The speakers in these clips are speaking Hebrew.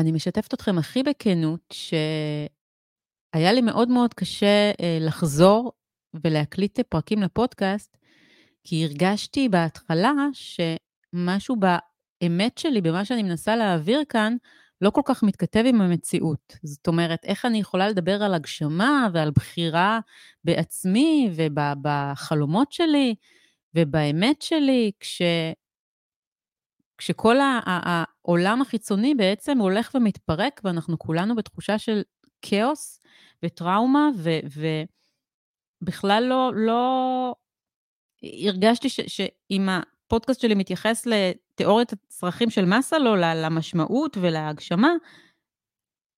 אני משתפת אתכם הכי בכנות, שהיה לי מאוד מאוד קשה אה, לחזור ולהקליט פרקים לפודקאסט, כי הרגשתי בהתחלה שמשהו באמת שלי, במה שאני מנסה להעביר כאן, לא כל כך מתכתב עם המציאות. זאת אומרת, איך אני יכולה לדבר על הגשמה ועל בחירה בעצמי ובחלומות שלי ובאמת שלי, כש... כשכל העולם החיצוני בעצם הולך ומתפרק, ואנחנו כולנו בתחושה של כאוס וטראומה, ובכלל לא, לא... הרגשתי שאם הפודקאסט שלי מתייחס לתיאוריית הצרכים של מסלו, למשמעות ולהגשמה,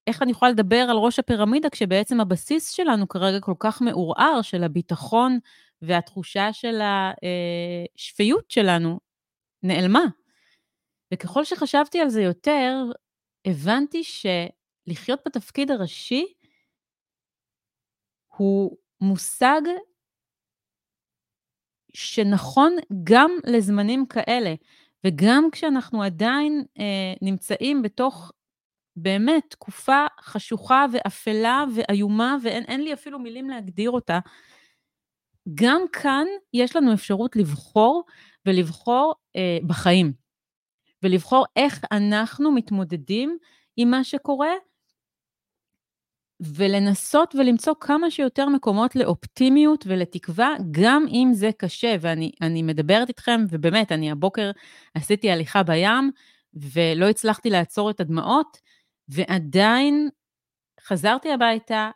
איך אני יכולה לדבר על ראש הפירמידה כשבעצם הבסיס שלנו כרגע כל כך מעורער, של הביטחון והתחושה של השפיות שלנו נעלמה. וככל שחשבתי על זה יותר, הבנתי שלחיות בתפקיד הראשי הוא מושג שנכון גם לזמנים כאלה, וגם כשאנחנו עדיין אה, נמצאים בתוך באמת תקופה חשוכה ואפלה ואיומה, ואין לי אפילו מילים להגדיר אותה, גם כאן יש לנו אפשרות לבחור ולבחור אה, בחיים. ולבחור איך אנחנו מתמודדים עם מה שקורה, ולנסות ולמצוא כמה שיותר מקומות לאופטימיות ולתקווה, גם אם זה קשה. ואני מדברת איתכם, ובאמת, אני הבוקר עשיתי הליכה בים, ולא הצלחתי לעצור את הדמעות, ועדיין חזרתי הביתה,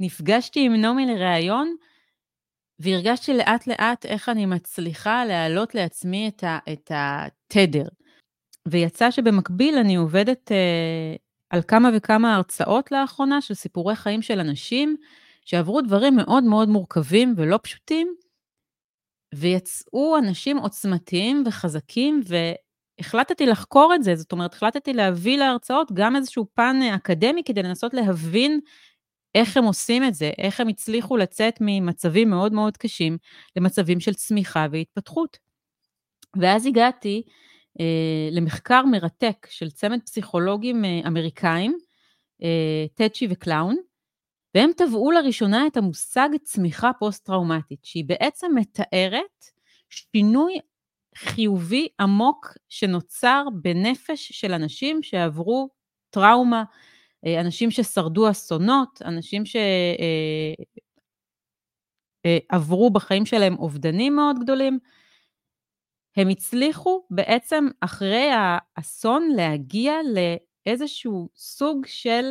נפגשתי עם נעמי לראיון, והרגשתי לאט-לאט איך אני מצליחה להעלות לעצמי את, ה, את התדר. ויצא שבמקביל אני עובדת אה, על כמה וכמה הרצאות לאחרונה של סיפורי חיים של אנשים שעברו דברים מאוד מאוד מורכבים ולא פשוטים, ויצאו אנשים עוצמתיים וחזקים, והחלטתי לחקור את זה, זאת אומרת, החלטתי להביא להרצאות גם איזשהו פן אקדמי כדי לנסות להבין איך הם עושים את זה, איך הם הצליחו לצאת ממצבים מאוד מאוד קשים למצבים של צמיחה והתפתחות. ואז הגעתי אה, למחקר מרתק של צמד פסיכולוגים אה, אמריקאים, אה, טצ'י וקלאון, והם טבעו לראשונה את המושג צמיחה פוסט-טראומטית, שהיא בעצם מתארת שינוי חיובי עמוק שנוצר בנפש של אנשים שעברו טראומה, אנשים ששרדו אסונות, אנשים שעברו אה, אה, בחיים שלהם אובדנים מאוד גדולים, הם הצליחו בעצם אחרי האסון להגיע לאיזשהו סוג של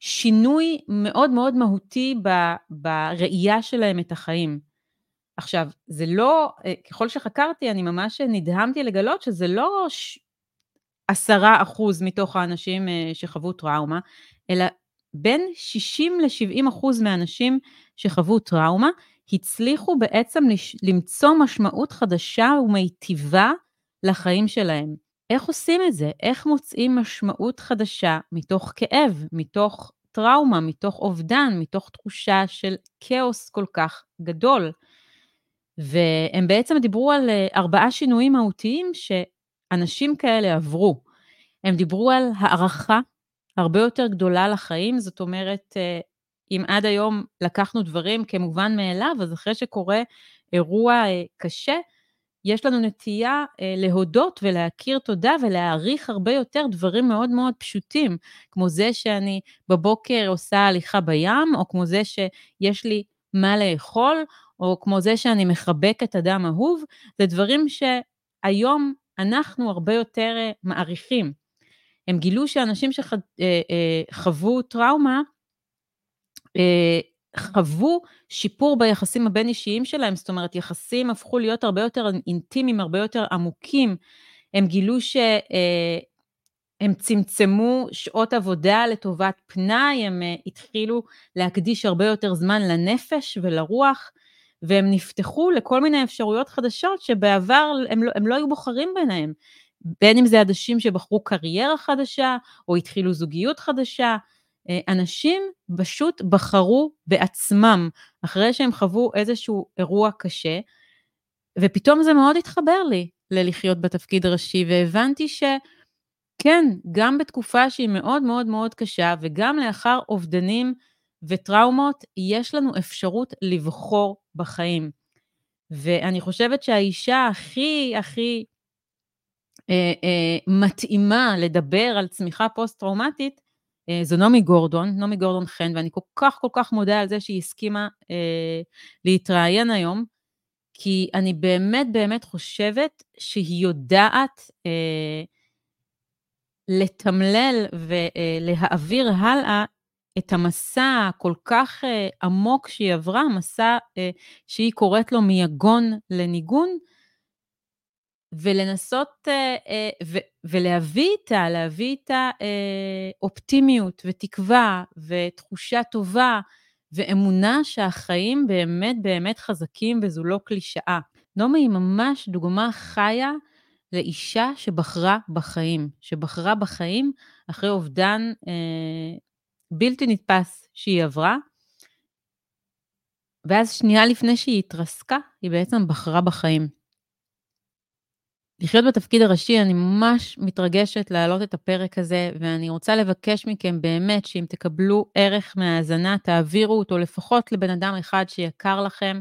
שינוי מאוד מאוד מהותי בראייה שלהם את החיים. עכשיו, זה לא, ככל שחקרתי, אני ממש נדהמתי לגלות שזה לא עשרה אחוז מתוך האנשים אה, שחוו טראומה, אלא בין 60 ל-70 אחוז מהאנשים שחוו טראומה, הצליחו בעצם למצוא משמעות חדשה ומיטיבה לחיים שלהם. איך עושים את זה? איך מוצאים משמעות חדשה מתוך כאב, מתוך טראומה, מתוך אובדן, מתוך תחושה של כאוס כל כך גדול? והם בעצם דיברו על אה, ארבעה שינויים מהותיים ש... אנשים כאלה עברו. הם דיברו על הערכה הרבה יותר גדולה לחיים, זאת אומרת, אה, אם עד היום לקחנו דברים כמובן מאליו, אז אחרי שקורה אירוע אה, קשה, יש לנו נטייה אה, להודות ולהכיר תודה ולהעריך הרבה יותר דברים מאוד מאוד פשוטים, כמו זה שאני בבוקר עושה הליכה בים, או כמו זה שיש לי מה לאכול, או כמו זה שאני מחבקת אדם אהוב, זה דברים שהיום אנחנו הרבה יותר אה, מעריכים. הם גילו שאנשים שחוו אה, אה, טראומה, חוו שיפור ביחסים הבין-אישיים שלהם, זאת אומרת, יחסים הפכו להיות הרבה יותר אינטימיים, הרבה יותר עמוקים. הם גילו שהם צמצמו שעות עבודה לטובת פנאי, הם התחילו להקדיש הרבה יותר זמן לנפש ולרוח. והם נפתחו לכל מיני אפשרויות חדשות שבעבר הם לא, הם לא היו בוחרים ביניהם. בין אם זה אנשים שבחרו קריירה חדשה, או התחילו זוגיות חדשה, אה, אנשים פשוט בחרו בעצמם, אחרי שהם חוו איזשהו אירוע קשה, ופתאום זה מאוד התחבר לי ללחיות בתפקיד ראשי, והבנתי כן, גם בתקופה שהיא מאוד מאוד מאוד קשה, וגם לאחר אובדנים וטראומות, יש לנו אפשרות לבחור בחיים. ואני חושבת שהאישה הכי הכי אה, אה, מתאימה לדבר על צמיחה פוסט-טראומטית, אה, זו נעמי גורדון, נעמי גורדון חן, ואני כל כך כל כך מודה על זה שהיא הסכימה אה, להתראיין היום, כי אני באמת באמת חושבת שהיא יודעת אה, לתמלל ולהעביר הלאה את המסע הכל כך אה, עמוק שהיא עברה, מסע אה, שהיא קוראת לו מיגון לניגון, ולנסות אה, אה, ו, ולהביא איתה, להביא איתה אה, אופטימיות ותקווה ותחושה טובה ואמונה שהחיים באמת באמת חזקים וזו לא קלישאה. נעמי היא ממש דוגמה חיה לאישה שבחרה בחיים, שבחרה בחיים אחרי אובדן אה, בלתי נתפס שהיא עברה, ואז שנייה לפני שהיא התרסקה, היא בעצם בחרה בחיים. לחיות בתפקיד הראשי, אני ממש מתרגשת להעלות את הפרק הזה, ואני רוצה לבקש מכם באמת שאם תקבלו ערך מהאזנה, תעבירו אותו לפחות לבן אדם אחד שיקר לכם,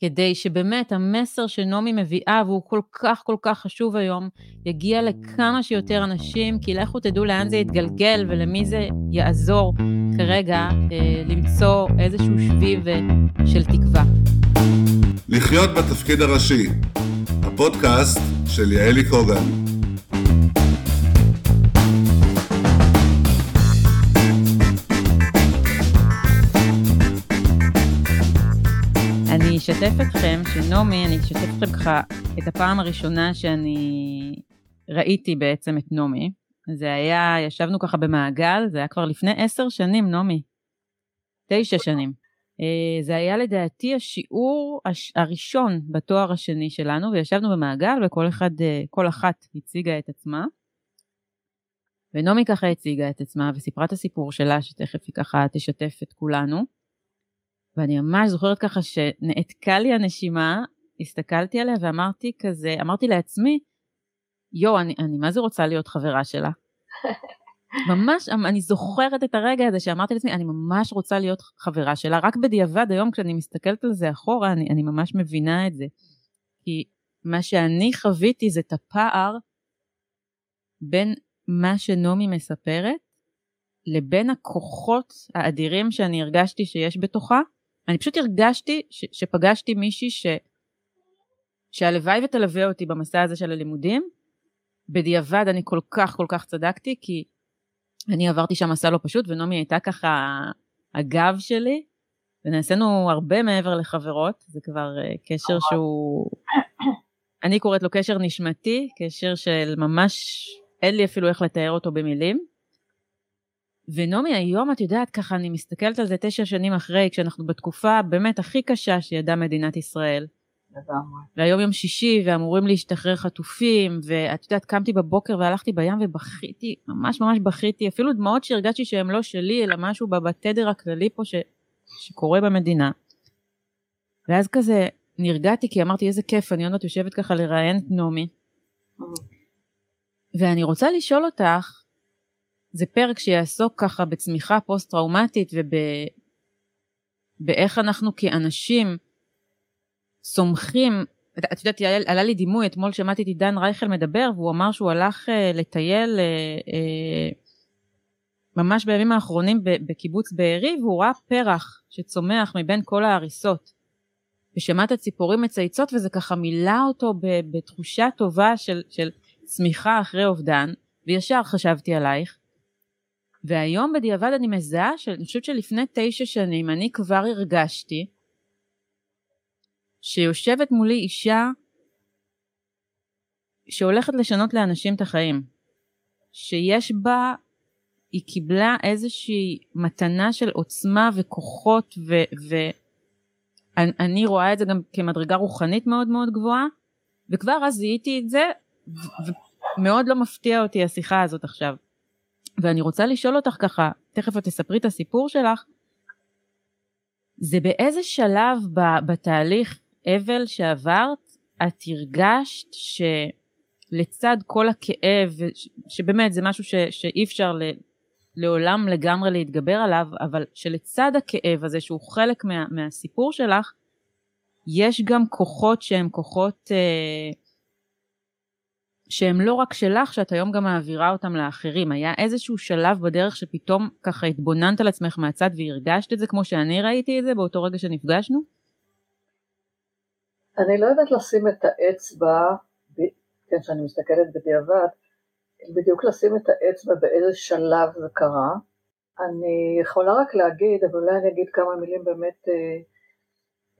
כדי שבאמת המסר שנעמי מביאה, והוא כל כך כל כך חשוב היום, יגיע לכמה שיותר אנשים, כי לכו תדעו לאן זה יתגלגל ולמי זה יעזור כרגע אה, למצוא איזשהו שביב אה, של תקווה. לחיות בתפקיד הראשי, הפודקאסט של יעלי קוגן. אשתף אתכם שנעמי, אני אשתף אתכם ככה את הפעם הראשונה שאני ראיתי בעצם את נעמי. זה היה, ישבנו ככה במעגל, זה היה כבר לפני עשר שנים, נעמי. תשע שנים. אה, זה היה לדעתי השיעור הראשון בתואר השני שלנו, וישבנו במעגל וכל אחד, אה, כל אחת הציגה את עצמה. ונעמי ככה הציגה את עצמה וסיפרה את הסיפור שלה, שתכף היא ככה תשתף את כולנו. ואני ממש זוכרת ככה שנעתקה לי הנשימה, הסתכלתי עליה ואמרתי כזה, אמרתי לעצמי, יואו, אני, אני מה זה רוצה להיות חברה שלה? ממש, אני זוכרת את הרגע הזה שאמרתי לעצמי, אני ממש רוצה להיות חברה שלה, רק בדיעבד היום כשאני מסתכלת על זה אחורה, אני, אני ממש מבינה את זה. כי מה שאני חוויתי זה את הפער בין מה שנעמי מספרת לבין הכוחות האדירים שאני הרגשתי שיש בתוכה, אני פשוט הרגשתי ש, שפגשתי מישהי ש, שהלוואי ותלווה אותי במסע הזה של הלימודים. בדיעבד אני כל כך כל כך צדקתי, כי אני עברתי שם מסע לא פשוט, ונעמי הייתה ככה הגב שלי, ונעשינו הרבה מעבר לחברות, זה כבר uh, קשר שהוא... אני קוראת לו קשר נשמתי, קשר של ממש, אין לי אפילו איך לתאר אותו במילים. ונעמי, היום את יודעת, ככה אני מסתכלת על זה תשע שנים אחרי, כשאנחנו בתקופה באמת הכי קשה שידעה מדינת ישראל. והיום יום שישי, ואמורים להשתחרר חטופים, ואת יודעת, קמתי בבוקר והלכתי בים ובכיתי, ממש ממש בכיתי, אפילו דמעות שהרגשתי שהן לא שלי, אלא משהו בתדר הכללי פה ש, שקורה במדינה. ואז כזה נרגעתי, כי אמרתי, איזה כיף, אני עוד מעט יושבת ככה לראיין את נעמי. ואני רוצה לשאול אותך, זה פרק שיעסוק ככה בצמיחה פוסט-טראומטית ובאיך אנחנו כאנשים סומכים, את יודעת, עלה לי דימוי, אתמול שמעתי את עידן רייכל מדבר, והוא אמר שהוא הלך uh, לטייל uh, uh, ממש בימים האחרונים בקיבוץ בארי, והוא ראה פרח שצומח מבין כל ההריסות. ושמע את הציפורים מצייצות, וזה ככה מילא אותו בתחושה טובה של, של צמיחה אחרי אובדן, וישר חשבתי עלייך, והיום בדיעבד אני מזהה שאני חושבת שלפני תשע שנים אני כבר הרגשתי שיושבת מולי אישה שהולכת לשנות לאנשים את החיים. שיש בה, היא קיבלה איזושהי מתנה של עוצמה וכוחות ואני רואה את זה גם כמדרגה רוחנית מאוד מאוד גבוהה וכבר אז זיהיתי את זה ומאוד לא מפתיע אותי השיחה הזאת עכשיו. ואני רוצה לשאול אותך ככה, תכף את תספרי את הסיפור שלך, זה באיזה שלב בתהליך אבל שעברת, את הרגשת לצד כל הכאב, שבאמת זה משהו ש, שאי אפשר ל, לעולם לגמרי להתגבר עליו, אבל שלצד הכאב הזה שהוא חלק מה, מהסיפור שלך, יש גם כוחות שהם כוחות אה, שהם לא רק שלך, שאת היום גם מעבירה אותם לאחרים. היה איזשהו שלב בדרך שפתאום ככה התבוננת על עצמך מהצד והרגשת את זה כמו שאני ראיתי את זה באותו רגע שנפגשנו? אני לא יודעת לשים את האצבע, כן, כשאני מסתכלת בדיעבד, בדיוק לשים את האצבע באיזה שלב זה קרה. אני יכולה רק להגיד, אבל אולי אני אגיד כמה מילים באמת אה,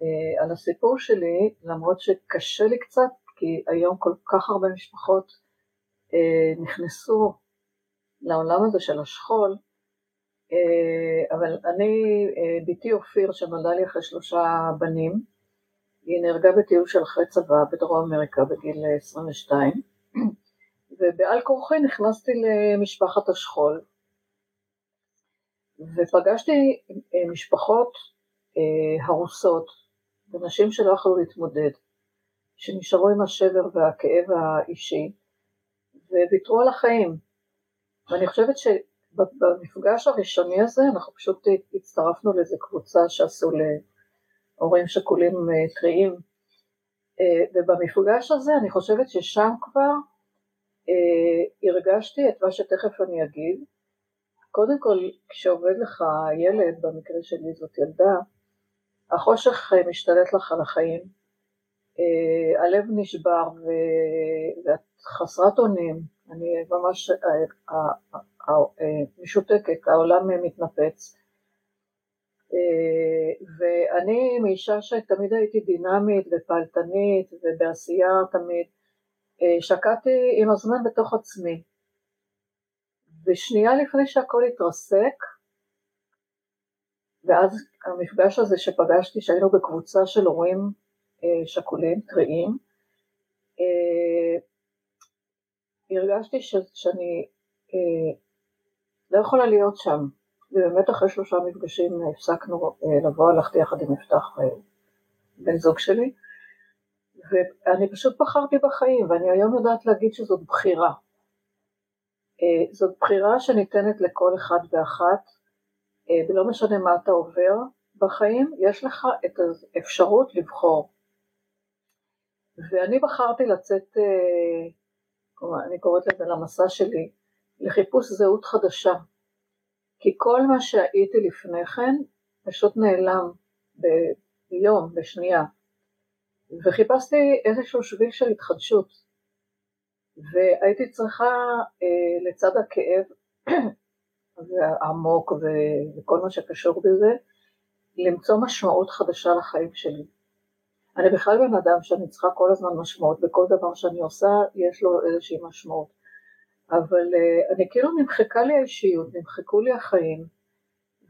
אה, על הסיפור שלי, למרות שקשה לי קצת, כי היום כל כך הרבה משפחות אה, נכנסו לעולם הזה של השכול, אה, אבל אני, אה, בתי אופיר שנולדה לי אחרי שלושה בנים, היא נהרגה בטיול של אחרי צבא בדרום אמריקה בגיל 22, ובעל כורחי נכנסתי למשפחת השכול, ופגשתי משפחות הרוסות ונשים שלא יכלו להתמודד. שנשארו עם השבר והכאב האישי וויתרו על החיים. ואני חושבת שבמפגש הראשוני הזה אנחנו פשוט הצטרפנו לאיזה קבוצה שעשו להורים שכולים אה, טריים אה, ובמפגש הזה אני חושבת ששם כבר אה, הרגשתי את מה שתכף אני אגיד. קודם כל כשעובד לך ילד, במקרה שלי זאת ילדה, החושך משתלט לך על החיים הלב נשבר ואת חסרת אונים, אני ממש אה, אה, משותקת, העולם מתנפץ. ואני מאישה שתמיד הייתי דינמית ופעלתנית ובעשייה תמיד, שקעתי עם הזמן בתוך עצמי. ושנייה לפני שהכל התרסק, ואז המפגש הזה שפגשתי, שהיינו בקבוצה של הורים אה, שכולים, טריים, אה, הרגשתי ש, שאני אה, לא יכולה להיות שם, ובאמת אחרי שלושה מפגשים הפסקנו לבוא, הלכתי יחד עם יפתח בן זוג שלי, ואני פשוט בחרתי בחיים, ואני היום יודעת להגיד שזאת בחירה. זאת בחירה שניתנת לכל אחד ואחת, ולא משנה מה אתה עובר בחיים, יש לך את האפשרות לבחור. ואני בחרתי לצאת, אה, אני קוראת לזה למסע שלי, לחיפוש זהות חדשה. כי כל מה שהייתי לפני כן פשוט נעלם ביום, בשנייה. וחיפשתי איזשהו שביל של התחדשות. והייתי צריכה אה, לצד הכאב העמוק וכל מה שקשור בזה, למצוא משמעות חדשה לחיים שלי. אני בכלל בן אדם שאני צריכה כל הזמן משמעות, בכל דבר שאני עושה יש לו איזושהי משמעות. אבל uh, אני כאילו נמחקה לי האישיות, נמחקו לי החיים,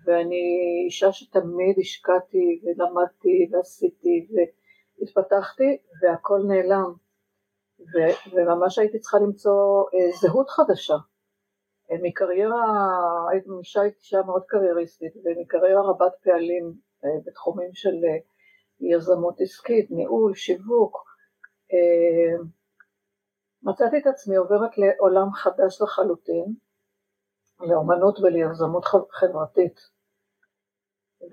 ואני אישה שתמיד השקעתי ולמדתי ועשיתי והתפתחתי והכל נעלם. ו- וממש הייתי צריכה למצוא uh, זהות חדשה. Uh, מקריירה, אישה אישה מאוד קרייריסטית, ומקריירה רבת פעלים בתחומים של יזמות עסקית, ניהול, שיווק. אה, מצאתי את עצמי עוברת לעולם חדש לחלוטין, לאומנות וליזמות חברתית,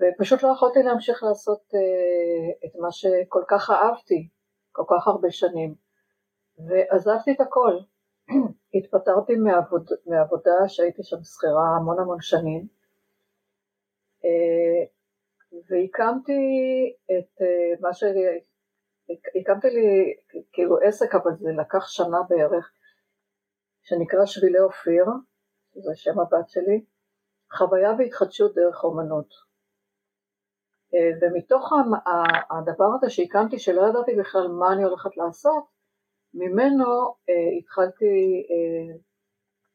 ופשוט לא יכולתי להמשיך לעשות אה, את מה שכל כך אהבתי כל כך הרבה שנים, ועזבתי את הכל. התפטרתי מעבוד, מעבודה שהייתי שם שכירה המון המון שנים, אה, והקמתי את אה, מה ש... הקמתי לי כאילו עסק, אבל זה לקח שנה בערך, שנקרא שבילי אופיר, זה שם הבת שלי, חוויה והתחדשות דרך אומנות. אה, ומתוך הדבר הזה שהקמתי, שלא ידעתי בכלל מה אני הולכת לעשות, ממנו אה, התחלתי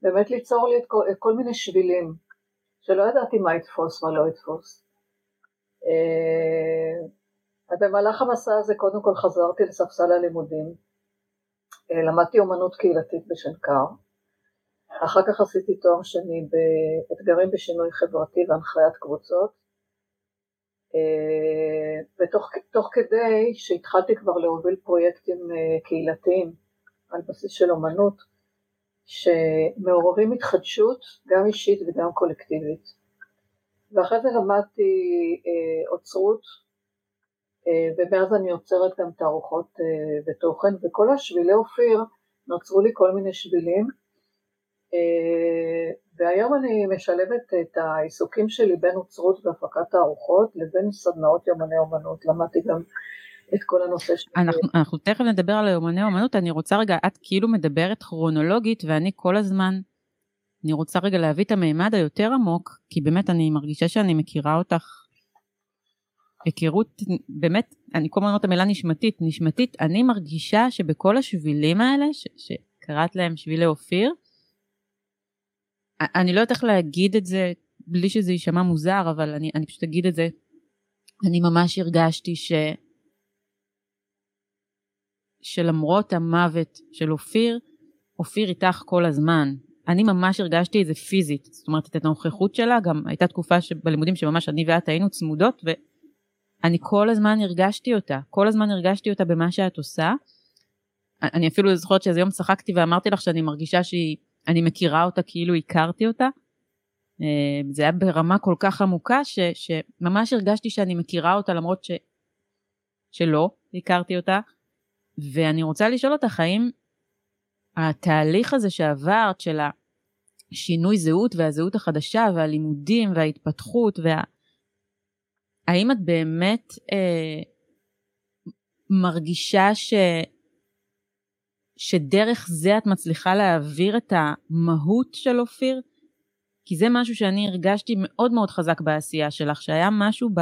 באמת ליצור לי את כל, את כל מיני שבילים, שלא ידעתי מה יתפוס, מה לא יתפוס. אה, אז במהלך המסע הזה קודם כל חזרתי לספסל הלימודים, אה, למדתי אומנות קהילתית בשנקר, אחר כך עשיתי תואר שני באתגרים בשינוי חברתי והנחיית קבוצות, אה, ותוך כדי שהתחלתי כבר להוביל פרויקטים קהילתיים, על בסיס של אומנות, שמעוררים התחדשות גם אישית וגם קולקטיבית. ואחרי זה למדתי אה, אוצרות, אה, ומאז אני יוצרת גם תערוכות אה, ותוכן, וכל השבילי אופיר נוצרו לי כל מיני שבילים, אה, והיום אני משלבת את העיסוקים שלי בין אוצרות והפקת תערוכות לבין סדנאות יומני אומנות, למדתי גם את כל הנושא של... אנחנו, אנחנו תכף נדבר על יומני אומנות, אני רוצה רגע, את כאילו מדברת כרונולוגית ואני כל הזמן, אני רוצה רגע להביא את המימד היותר עמוק, כי באמת אני מרגישה שאני מכירה אותך היכרות, באמת, אני כל הזמן אומרת את המילה נשמתית, נשמתית, אני מרגישה שבכל השבילים האלה, ש, שקראת להם שבילי אופיר, אני לא יודעת איך להגיד את זה בלי שזה יישמע מוזר, אבל אני, אני פשוט אגיד את זה. אני ממש הרגשתי ש... שלמרות המוות של אופיר, אופיר איתך כל הזמן. אני ממש הרגשתי את זה פיזית, זאת אומרת את הנוכחות שלה, גם הייתה תקופה בלימודים שממש אני ואת היינו צמודות, ואני כל הזמן הרגשתי אותה, כל הזמן הרגשתי אותה במה שאת עושה. אני אפילו זוכרת שאיזה יום צחקתי ואמרתי לך שאני מרגישה שהיא אני מכירה אותה כאילו הכרתי אותה. אה, זה היה ברמה כל כך עמוקה ש, שממש הרגשתי שאני מכירה אותה למרות ש, שלא הכרתי אותה. ואני רוצה לשאול אותך האם התהליך הזה שעברת של השינוי זהות והזהות החדשה והלימודים וההתפתחות וה... האם את באמת אה, מרגישה ש... שדרך זה את מצליחה להעביר את המהות של אופיר? כי זה משהו שאני הרגשתי מאוד מאוד חזק בעשייה שלך, שהיה משהו ב...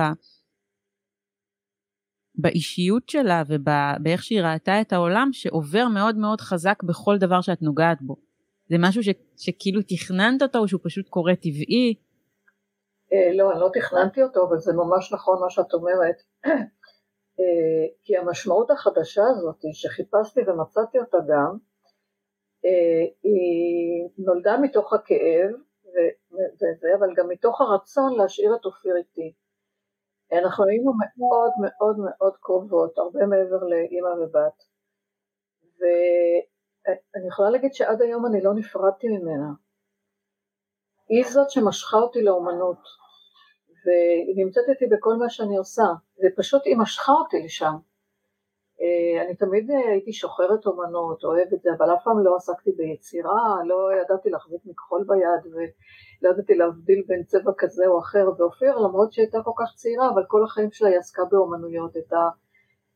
באישיות שלה ובאיך שהיא ראתה את העולם שעובר מאוד מאוד חזק בכל דבר שאת נוגעת בו. זה משהו ש... שכאילו תכננת אותו או שהוא פשוט קורה טבעי? אה, לא, אני לא תכננתי אותו, אבל זה ממש נכון מה שאת אומרת. אה, כי המשמעות החדשה הזאת שחיפשתי ומצאתי אותה גם, אה, היא נולדה מתוך הכאב וזה, אבל גם מתוך הרצון להשאיר את אופיר איתי. אנחנו היינו מאוד מאוד מאוד קרובות, הרבה מעבר לאימא ובת, ואני יכולה להגיד שעד היום אני לא נפרדתי ממנה. היא זאת שמשכה אותי לאומנות, והיא נמצאת איתי בכל מה שאני עושה, ופשוט היא משכה אותי לשם. אה, אני תמיד הייתי שוחרת אומנות, אוהבת את זה, אבל אף פעם לא עסקתי ביצירה, לא ידעתי להחזיק מכחול ביד ולא ידעתי להבדיל בין צבע כזה או אחר, ואופיר למרות שהיא הייתה כל כך צעירה, אבל כל החיים שלה היא עסקה באומנויות, הייתה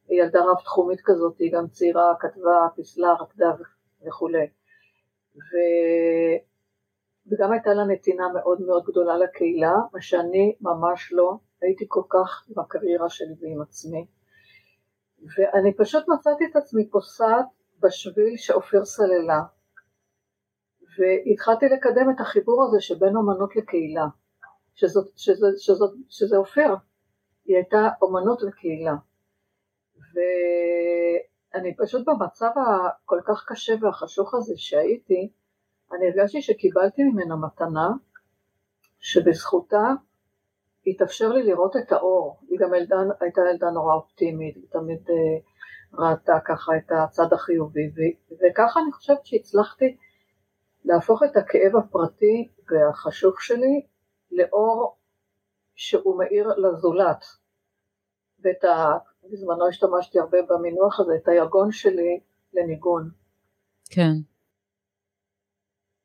ילדה רב תחומית כזאת, היא גם צעירה, כתבה, פיסלה, רקדה וכולי. ו... וגם הייתה לה נתינה מאוד מאוד גדולה לקהילה, מה שאני ממש לא, הייתי כל כך עם הקריירה שלי ועם עצמי. ואני פשוט מצאתי את עצמי פוסעת בשביל שאופיר סללה, והתחלתי לקדם את החיבור הזה שבין אומנות לקהילה, שזאת, שזאת, שזאת, שזה אופיר, היא הייתה אומנות וקהילה. ואני פשוט במצב הכל כך קשה והחשוך הזה שהייתי, אני הרגשתי שקיבלתי ממנה מתנה שבזכותה התאפשר לי לראות את האור. היא גם ילדה, הייתה ילדה נורא אופטימית, היא תמיד uh, ראתה ככה את הצד החיובי, ו- וככה אני חושבת שהצלחתי להפוך את הכאב הפרטי והחשוך שלי לאור שהוא מאיר לזולת. ואת ה... בזמנו השתמשתי הרבה במינוח הזה, את היגון שלי לניגון. כן.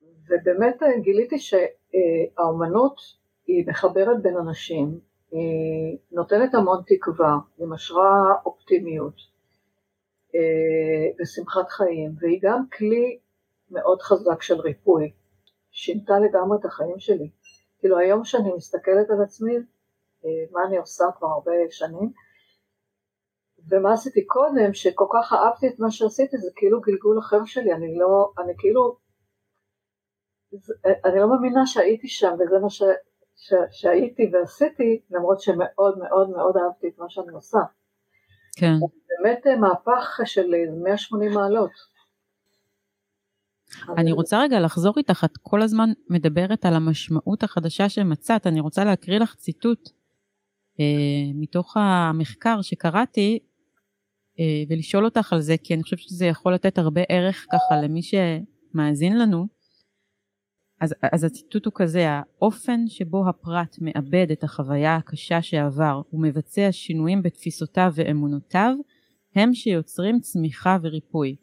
ובאמת אה, גיליתי שהאומנות היא מחברת בין אנשים, היא נותנת המון תקווה, היא משרה אופטימיות אה, ושמחת חיים, והיא גם כלי מאוד חזק של ריפוי, שינתה לגמרי את החיים שלי. כאילו היום שאני מסתכלת על עצמי, אה, מה אני עושה כבר הרבה שנים, ומה עשיתי קודם, שכל כך אהבתי את מה שעשיתי, זה כאילו גלגול אחר שלי, אני לא, אני כאילו אני לא מאמינה שהייתי שם וזה מה ש, ש, שהייתי ועשיתי למרות שמאוד מאוד מאוד אהבתי את מה שאני עושה. כן. באמת אה, מהפך של 180 מעלות. אני רוצה רגע לחזור איתך, את כל הזמן מדברת על המשמעות החדשה שמצאת, אני רוצה להקריא לך ציטוט אה, מתוך המחקר שקראתי, אה, ולשאול אותך על זה, כי אני חושבת שזה יכול לתת הרבה ערך ככה למי שמאזין לנו. אז, אז הציטוט הוא כזה, האופן שבו הפרט מאבד את החוויה הקשה שעבר ומבצע שינויים בתפיסותיו ואמונותיו, הם שיוצרים צמיחה וריפוי.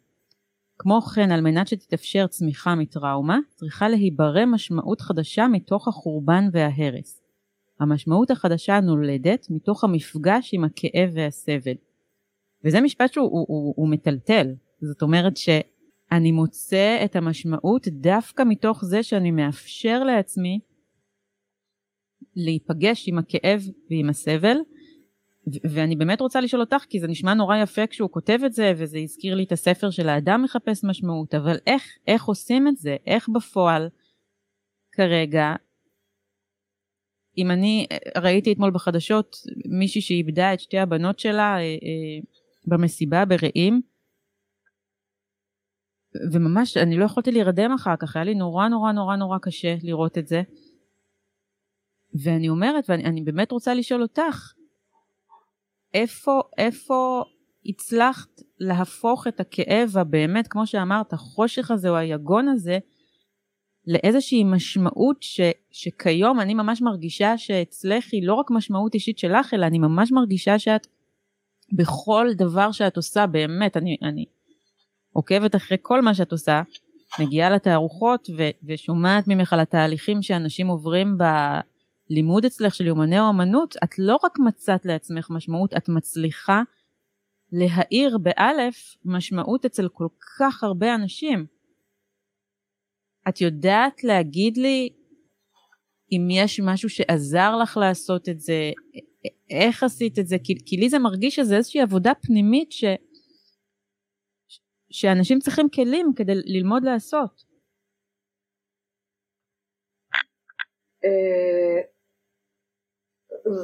כמו כן, על מנת שתתאפשר צמיחה מטראומה, צריכה להיברא משמעות חדשה מתוך החורבן וההרס. המשמעות החדשה נולדת מתוך המפגש עם הכאב והסבל. וזה משפט שהוא הוא, הוא, הוא מטלטל, זאת אומרת שאני מוצא את המשמעות דווקא מתוך זה שאני מאפשר לעצמי להיפגש עם הכאב ועם הסבל, ואני באמת רוצה לשאול אותך, כי זה נשמע נורא יפה כשהוא כותב את זה, וזה הזכיר לי את הספר של האדם מחפש משמעות, אבל איך, איך עושים את זה? איך בפועל כרגע אם אני ראיתי אתמול בחדשות מישהי שאיבדה את שתי הבנות שלה אה, אה, במסיבה ברעים, וממש אני לא יכולתי להירדם אחר כך, היה לי נורא נורא נורא נורא קשה לראות את זה. ואני אומרת, ואני באמת רוצה לשאול אותך, איפה, איפה הצלחת להפוך את הכאב הבאמת, כמו שאמרת, החושך הזה או היגון הזה, לאיזושהי משמעות ש, שכיום אני ממש מרגישה שאצלך היא לא רק משמעות אישית שלך, אלא אני ממש מרגישה שאת בכל דבר שאת עושה, באמת, אני, אני עוקבת אחרי כל מה שאת עושה, מגיעה לתערוכות ו, ושומעת ממך על התהליכים שאנשים עוברים בלימוד אצלך של יומני האומנות, את לא רק מצאת לעצמך משמעות, את מצליחה להאיר באלף משמעות אצל כל כך הרבה אנשים. את יודעת להגיד לי אם יש משהו שעזר לך לעשות את זה, איך עשית את זה, כי, כי לי זה מרגיש שזה איזושהי עבודה פנימית ש, שאנשים צריכים כלים כדי ללמוד לעשות. אה,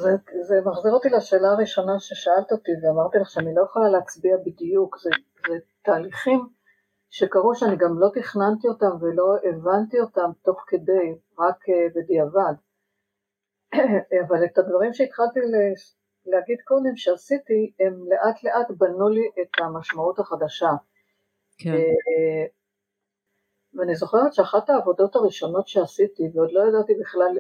זה, זה מחזיר אותי לשאלה הראשונה ששאלת אותי ואמרתי לך שאני לא יכולה להצביע בדיוק, זה, זה תהליכים שקרו שאני גם לא תכננתי אותם ולא הבנתי אותם תוך כדי, רק אה, בדיעבד. אבל את הדברים שהתחלתי להגיד קודם שעשיתי, הם לאט לאט בנו לי את המשמעות החדשה. כן. אה, ואני זוכרת שאחת העבודות הראשונות שעשיתי, ועוד לא ידעתי בכלל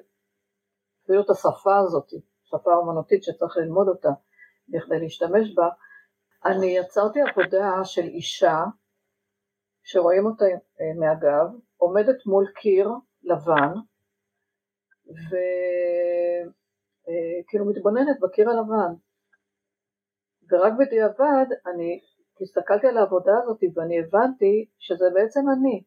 אפילו את השפה הזאת, שפה אומנותית שצריך ללמוד אותה בכדי להשתמש בה, אני יצרתי עבודה של אישה שרואים אותה אה, מהגב, עומדת מול קיר לבן וכאילו אה, מתבוננת בקיר הלבן ורק בדיעבד אני הסתכלתי על העבודה הזאת ואני הבנתי שזה בעצם אני.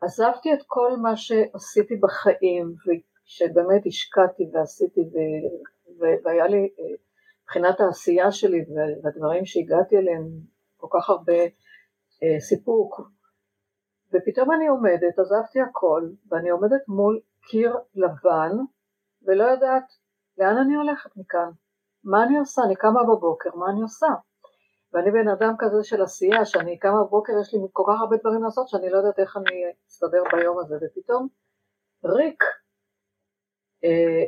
עזבתי את כל מה שעשיתי בחיים ושבאמת השקעתי ועשיתי ו... והיה לי אה, מבחינת העשייה שלי והדברים שהגעתי אליהם כל כך הרבה אה, סיפוק, ופתאום אני עומדת, עזבתי הכל, ואני עומדת מול קיר לבן, ולא יודעת לאן אני הולכת מכאן, מה אני עושה, אני קמה בבוקר, מה אני עושה? ואני בן אדם כזה של עשייה, שאני קמה בבוקר, יש לי כל כך הרבה דברים לעשות, שאני לא יודעת איך אני אסתדר ביום הזה, ופתאום ריק, אה,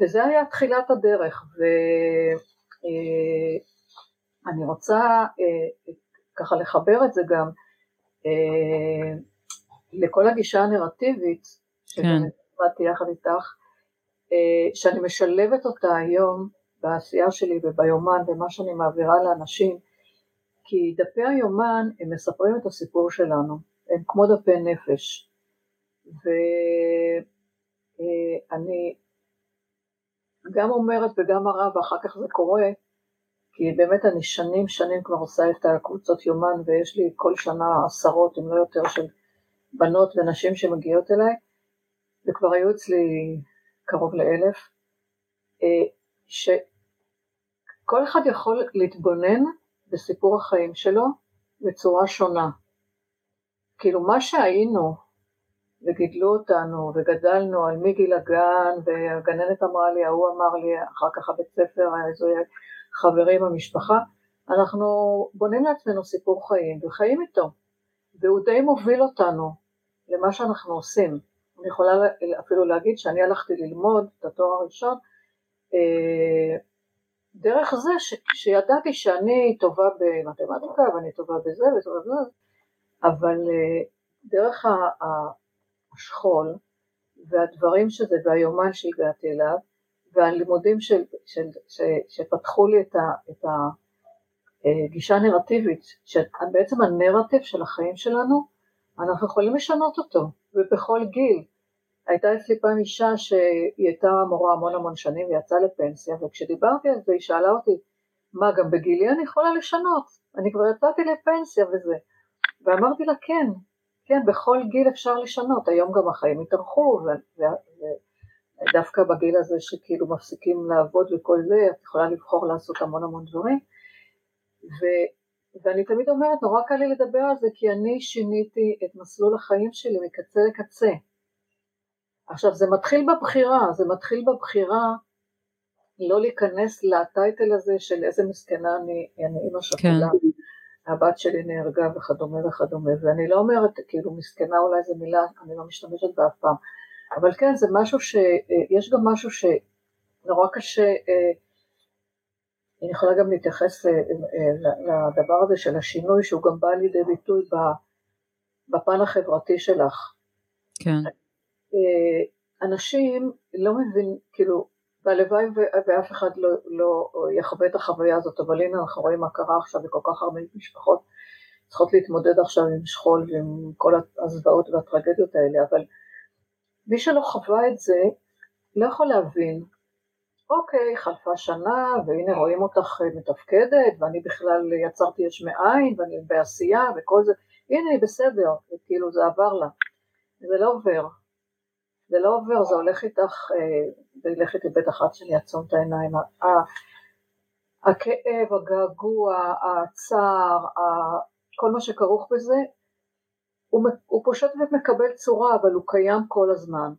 וזה היה תחילת הדרך, ואני אה, רוצה ככה לחבר את זה גם אה, לכל הגישה הנרטיבית, כן. שבאתי יחד איתך, אה, שאני משלבת אותה היום בעשייה שלי וביומן ומה שאני מעבירה לאנשים, כי דפי היומן הם מספרים את הסיפור שלנו, הם כמו דפי נפש, ואני אה, גם אומרת וגם מראה ואחר כך זה קורה, כי באמת אני שנים שנים כבר עושה את הקבוצות יומן ויש לי כל שנה עשרות אם לא יותר של בנות ונשים שמגיעות אליי וכבר היו אצלי קרוב לאלף אה, שכל אחד יכול להתבונן בסיפור החיים שלו בצורה שונה. כאילו מה שהיינו וגידלו אותנו וגדלנו על מגיל הגן והגננת אמרה לי, ההוא אמר לי, אחר כך הבית ספר, איזו חברים במשפחה, אנחנו בונים לעצמנו סיפור חיים וחיים איתו, והוא די מוביל אותנו למה שאנחנו עושים. אני יכולה אפילו להגיד שאני הלכתי ללמוד את התואר הראשון אה, דרך זה ש, שידעתי שאני טובה במתמטיקה ואני טובה בזה וטובה בזה, אבל אה, דרך השכול והדברים שזה והיומן שהגעתי אליו והלימודים של, של, של, שפתחו לי את, ה, את הגישה הנרטיבית, שבעצם הנרטיב של החיים שלנו, אנחנו יכולים לשנות אותו, ובכל גיל. הייתה אצלי פעם אישה שהיא הייתה מורה המון המון שנים ויצאה לפנסיה, וכשדיברתי על זה היא שאלה אותי, מה גם בגילי אני יכולה לשנות? אני כבר יצאתי לפנסיה וזה. ואמרתי לה כן, כן, בכל גיל אפשר לשנות, היום גם החיים התארכו, ודווקא בגיל הזה שכאילו מפסיקים לעבוד וכל זה, את יכולה לבחור לעשות המון המון דברים, ו, ואני תמיד אומרת, נורא קל לי לדבר על זה, כי אני שיניתי את מסלול החיים שלי מקצה לקצה. עכשיו זה מתחיל בבחירה, זה מתחיל בבחירה לא להיכנס לטייטל הזה של איזה מסכנה אני, אני אימא שכולה, כן. הבת שלי נהרגה וכדומה וכדומה, ואני לא אומרת, כאילו מסכנה אולי זו מילה, אני לא משתמשת בה אף פעם, אבל כן זה משהו ש... יש גם משהו שנורא קשה, אה, אני יכולה גם להתייחס אה, לדבר הזה של השינוי שהוא גם בא לידי ביטוי בפן החברתי שלך. כן. אנשים לא מבינים, כאילו, והלוואי ואף אחד לא, לא יחווה את החוויה הזאת, אבל הנה אנחנו רואים מה קרה עכשיו וכל כך הרבה משפחות צריכות להתמודד עכשיו עם שכול ועם כל הזוועות והטרגדיות האלה, אבל מי שלא חווה את זה לא יכול להבין, אוקיי, חלפה שנה והנה רואים אותך מתפקדת ואני בכלל יצרתי יש מאין ואני בעשייה וכל זה, הנה היא בסדר, כאילו זה עבר לה, זה לא עובר, זה לא עובר, זה הולך איתך, אה, זה ילך איתי בטח עד שאני אעצום את העיניים. הכאב, הגעגוע, הצער, כל מה שכרוך בזה, הוא, הוא פושט ומקבל צורה, אבל הוא קיים כל הזמן.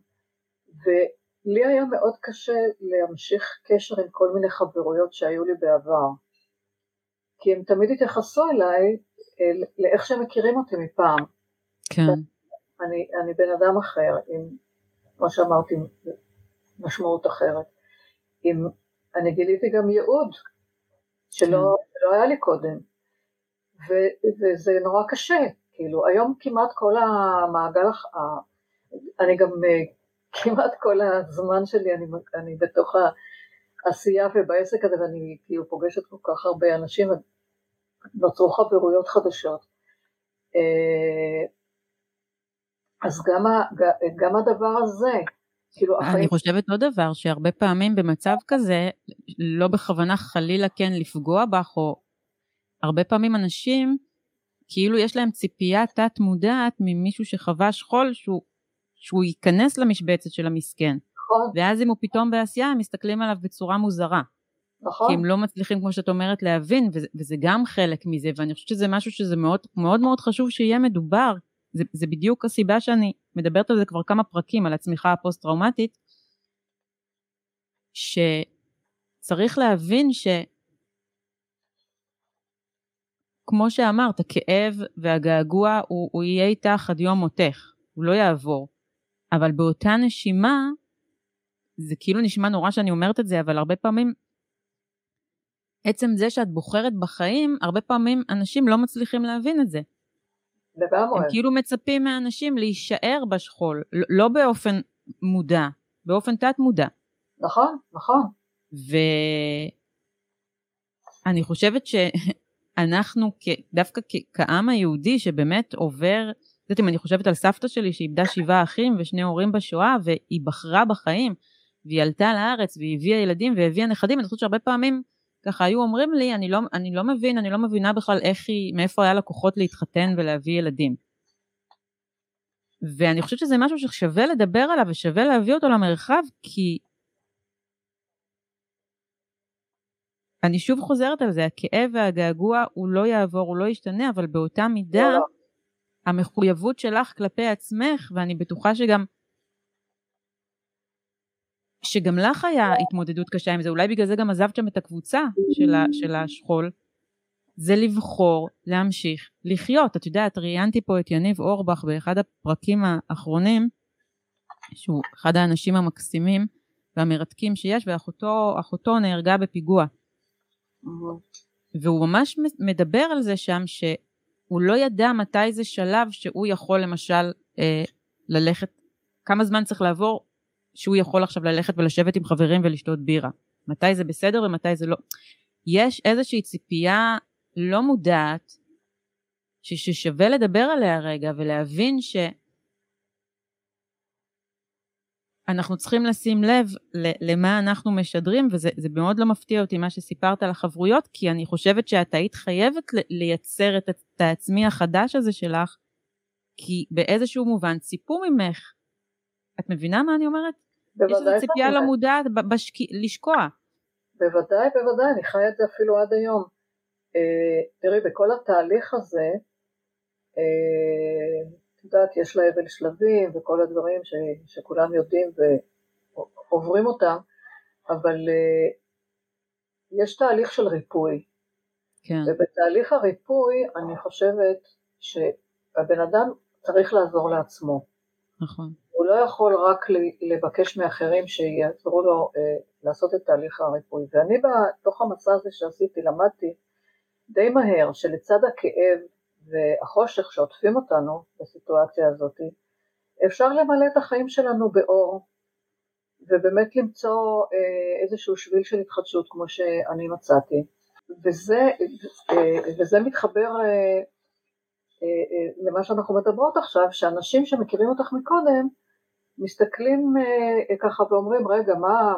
ולי היה מאוד קשה להמשיך קשר עם כל מיני חברויות שהיו לי בעבר. כי הם תמיד התייחסו אליי לאיך שהם מכירים אותי מפעם. כן. אני, אני בן אדם אחר, עם כמו שאמרתי, משמעות אחרת. אם אני גיליתי גם ייעוד שלא. לא היה לי קודם, ו, וזה נורא קשה, כאילו היום כמעט כל המעגל, אני גם כמעט כל הזמן שלי אני, אני בתוך העשייה ובעסק הזה ואני כאילו פוגשת כל כך הרבה אנשים ונוצרו חברויות חדשות. אה, אז גם, ה, גם הדבר הזה, כאילו החיים... אני חושבת עוד דבר, שהרבה פעמים במצב כזה, לא בכוונה חלילה כן לפגוע בך, או הרבה פעמים אנשים, כאילו יש להם ציפייה תת מודעת ממישהו שחווה שכול, שהוא, שהוא ייכנס למשבצת של המסכן. נכון. ואז אם הוא פתאום בעשייה, הם מסתכלים עליו בצורה מוזרה. נכון. כי הם לא מצליחים, כמו שאת אומרת, להבין, וזה, וזה גם חלק מזה, ואני חושבת שזה משהו שזה מאוד מאוד, מאוד חשוב שיהיה מדובר, זה, זה בדיוק הסיבה שאני מדברת על זה כבר כמה פרקים, על הצמיחה הפוסט-טראומטית, שצריך להבין ש... כמו שאמרת, הכאב והגעגוע הוא, הוא יהיה איתך עד יום מותך, הוא לא יעבור. אבל באותה נשימה, זה כאילו נשמע נורא שאני אומרת את זה, אבל הרבה פעמים, עצם זה שאת בוחרת בחיים, הרבה פעמים אנשים לא מצליחים להבין את זה. לגמרי. הם כאילו מצפים מאנשים להישאר בשכול, לא באופן מודע, באופן תת מודע. נכון, נכון. ואני חושבת שאנחנו דווקא כעם היהודי שבאמת עובר, את יודעת אם אני חושבת על סבתא שלי שאיבדה שבעה אחים ושני הורים בשואה והיא בחרה בחיים והיא עלתה לארץ והיא הביאה ילדים והביאה נכדים, אני חושבת שהרבה פעמים ככה היו אומרים לי, אני לא, אני לא מבין, אני לא מבינה בכלל איך היא, מאיפה היה לה כוחות להתחתן ולהביא ילדים. ואני חושבת שזה משהו ששווה לדבר עליו ושווה להביא אותו למרחב, כי אני שוב חוזרת על זה, הכאב והגעגוע הוא לא יעבור, הוא לא ישתנה, אבל באותה מידה, לא. המחויבות שלך כלפי עצמך, ואני בטוחה שגם שגם לך היה התמודדות קשה עם זה, אולי בגלל זה גם עזבת שם את הקבוצה של, ה, של השכול, זה לבחור להמשיך לחיות. את יודעת, ראיינתי פה את יניב אורבך באחד הפרקים האחרונים, שהוא אחד האנשים המקסימים והמרתקים שיש, ואחותו נהרגה בפיגוע. והוא ממש מדבר על זה שם, שהוא לא ידע מתי זה שלב שהוא יכול למשל אה, ללכת, כמה זמן צריך לעבור שהוא יכול עכשיו ללכת ולשבת עם חברים ולשתות בירה. מתי זה בסדר ומתי זה לא. יש איזושהי ציפייה לא מודעת, ששווה לדבר עליה רגע ולהבין ש... אנחנו צריכים לשים לב למה אנחנו משדרים, וזה מאוד לא מפתיע אותי מה שסיפרת על החברויות, כי אני חושבת שאת היית חייבת לייצר את, את העצמי החדש הזה שלך, כי באיזשהו מובן ציפו ממך. את מבינה מה אני אומרת? בוודאי. יש איזו ציפייה לא מודעת בשק... לשקוע. בוודאי, בוודאי, אני חיה את זה אפילו עד היום. אה, תראי, בכל התהליך הזה, אה, את יודעת, יש לה אבל שלבים וכל הדברים ש, שכולם יודעים ועוברים אותם, אבל uh, יש תהליך של ריפוי. כן. ובתהליך הריפוי אני חושבת שהבן אדם צריך לעזור לעצמו. נכון. הוא לא יכול רק לבקש מאחרים שיעזרו לו uh, לעשות את תהליך הריפוי. ואני בתוך המסע הזה שעשיתי למדתי די מהר שלצד הכאב והחושך שעוטפים אותנו בסיטואציה הזאת, אפשר למלא את החיים שלנו באור ובאמת למצוא אה, איזשהו שביל של התחדשות כמו שאני מצאתי וזה, אה, וזה מתחבר אה, למה שאנחנו מדברות עכשיו שאנשים שמכירים אותך מקודם מסתכלים ככה ואומרים רגע מה,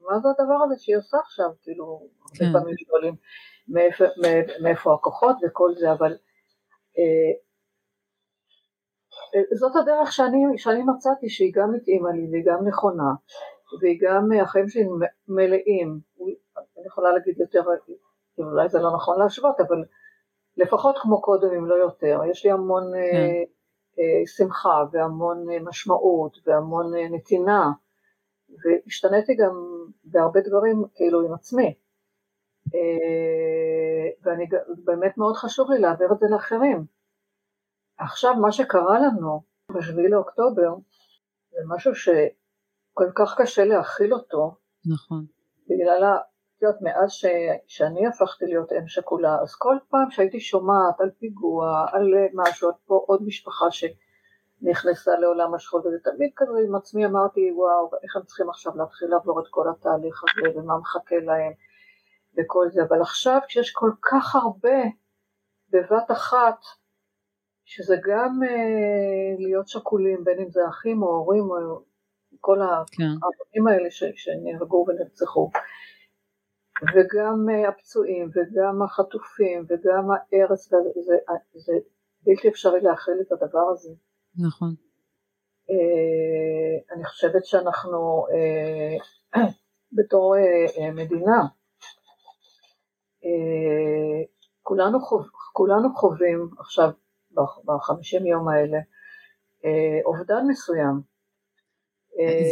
מה זה הדבר הזה שהיא עושה עכשיו כאילו כן. הרבה פעמים שואלים מאיפה, מאיפה הכוחות וכל זה אבל אה, אה, זאת הדרך שאני, שאני מצאתי שהיא גם התאימה לי והיא גם נכונה והיא גם אה, החיים שלי מלאים, אני יכולה להגיד יותר, אולי זה לא נכון להשוות, אבל לפחות כמו קודם אם לא יותר, יש לי המון כן. שמחה והמון משמעות והמון נתינה והשתניתי גם בהרבה דברים כאילו עם עצמי ואני באמת מאוד חשוב לי להעביר את זה לאחרים. עכשיו מה שקרה לנו ב-7 לאוקטובר זה משהו שכל כך קשה להכיל אותו. נכון. בגלל את יודעת, מאז ש... שאני הפכתי להיות אם שכולה, אז כל פעם שהייתי שומעת על פיגוע, על משהו, על פה עוד משפחה שנכנסה לעולם השכול, וזה תמיד כזה עם עצמי אמרתי, וואו, איך הם צריכים עכשיו להתחיל לעבור את כל התהליך הזה, ומה מחכה להם. וכל זה, אבל עכשיו כשיש כל כך הרבה בבת אחת, שזה גם אה, להיות שכולים, בין אם זה אחים או הורים או כל כן. האלה ש, שנהרגו ונרצחו, וגם אה, הפצועים וגם החטופים וגם ההרס, זה, זה, זה בלתי אפשרי להכיל את הדבר הזה. נכון. אה, אני חושבת שאנחנו אה, בתור אה, אה, מדינה, אה, כולנו, חוב, כולנו חווים עכשיו בחמישים יום האלה אה, אובדן מסוים.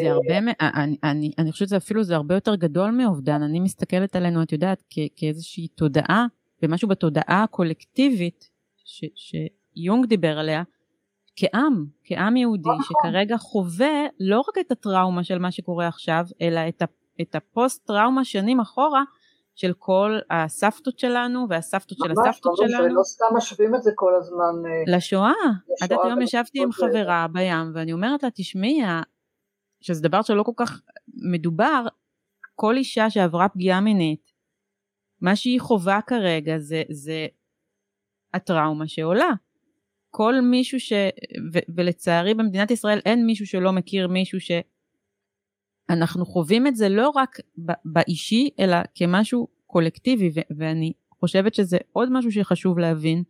זה הרבה, אה, אני, אני, אני חושבת שזה אפילו זה הרבה יותר גדול מאובדן, אני מסתכלת עלינו, את יודעת, כ, כאיזושהי תודעה, ומשהו בתודעה הקולקטיבית, ש, שיונג דיבר עליה, כעם, כעם יהודי. שכרגע חווה לא רק את הטראומה של מה שקורה עכשיו, אלא את, את הפוסט טראומה שנים אחורה, של כל הסבתות שלנו והסבתות של הסבתות שלנו. ממש, ולא סתם משווים את זה כל הזמן. אה, לשואה. עד היום ישבתי עם חברה בים ואני אומרת לה, תשמעי, שזה דבר שלא כל כך מדובר, כל אישה שעברה פגיעה מינית, מה שהיא חווה כרגע זה, זה הטראומה שעולה. כל מישהו ש... ו, ולצערי במדינת ישראל אין מישהו שלא מכיר מישהו ש... אנחנו חווים את זה לא רק באישי, אלא כמשהו קולקטיבי, ו- ואני חושבת שזה עוד משהו שחשוב להבין,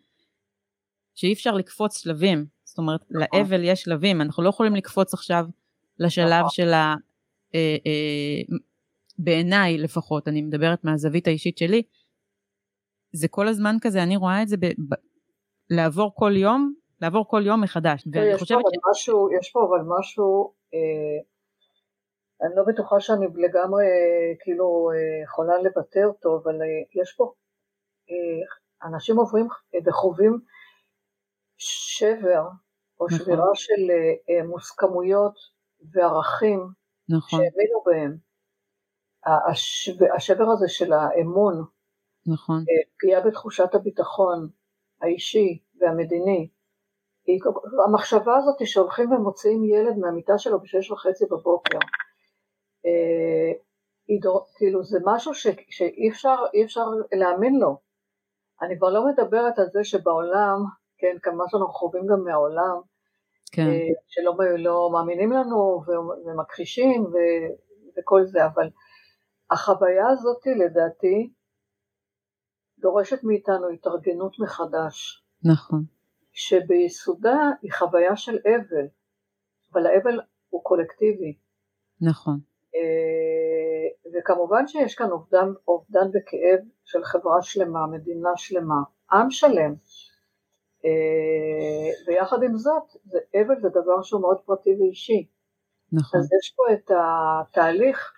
שאי אפשר לקפוץ שלבים. זאת אומרת, נכון. לאבל יש שלבים, אנחנו לא יכולים לקפוץ עכשיו לשלב נכון. של ה... אה, אה, בעיניי לפחות, אני מדברת מהזווית האישית שלי, זה כל הזמן כזה, אני רואה את זה ב, ב, לעבור כל יום, לעבור כל יום מחדש. ואני חושבת ש... משהו, יש פה אבל משהו אה, אני לא בטוחה שאני לגמרי כאילו יכולה לבטא אותו, אבל יש פה, אנשים עוברים וחווים שבר או נכון. שבירה של מוסכמויות וערכים נכון. שהאמינו בהם. השבר הזה של האמון נכון. אה, פגיעה בתחושת הביטחון האישי והמדיני. המחשבה הזאת שהולכים ומוציאים ילד מהמיטה שלו בשש וחצי בבוקר, אה, כאילו זה משהו ש, שאי אפשר, אפשר להאמין לו. אני כבר לא מדברת על זה שבעולם, כן, כמה שאנחנו חווים גם מהעולם, כן. אה, שלא לא מאמינים לנו ומכחישים ו, וכל זה, אבל החוויה הזאת לדעתי דורשת מאיתנו התארגנות מחדש. נכון. שביסודה היא חוויה של אבל, אבל האבל הוא קולקטיבי. נכון. אה, וכמובן שיש כאן אובדן, אובדן וכאב של חברה שלמה, מדינה שלמה, עם שלם. אה, ויחד עם זאת, זה, אבל זה דבר שהוא מאוד פרטי ואישי. נכון. אז יש פה את התהליך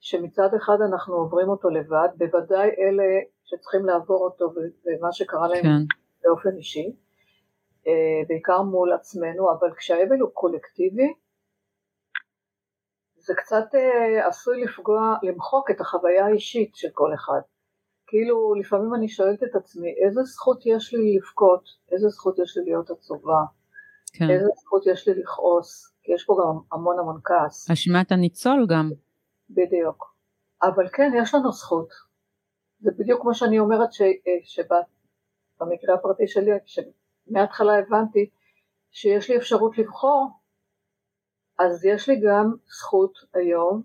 שמצד אחד אנחנו עוברים אותו לבד, בוודאי אלה שצריכים לעבור אותו ומה שקרה להם כן. באופן אישי, אה, בעיקר מול עצמנו, אבל כשהאבל הוא קולקטיבי, זה קצת אה, עשוי לפגוע, למחוק את החוויה האישית של כל אחד. כאילו לפעמים אני שואלת את עצמי, איזה זכות יש לי לבכות, איזה זכות יש לי להיות עצובה, כן. איזה זכות יש לי לכעוס, כי יש פה גם המון המון כעס. אשמת הניצול גם. בדיוק. אבל כן, יש לנו זכות. זה בדיוק כמו שאני אומרת ש, אה, שבמקרה הפרטי שלי, שמההתחלה הבנתי שיש לי אפשרות לבחור, אז יש לי גם זכות היום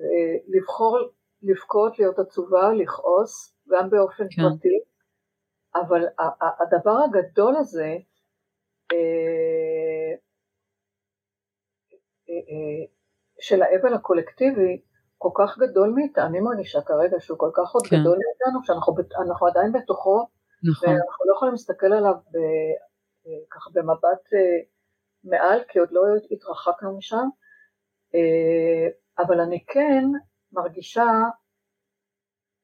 אה, לבחור לבכות, להיות עצובה, לכעוס, גם באופן כן. פרטי, אבל הדבר הגדול הזה, אה, של האבל הקולקטיבי, כל כך גדול מאיתנו, אני מרגישה כרגע שהוא כל כך עוד כן. גדול מאיתנו, שאנחנו עדיין בתוכו, נכון. ואנחנו לא יכולים להסתכל עליו ב, ככה במבט מעל, כי עוד לא התרחקנו משם, אבל אני כן מרגישה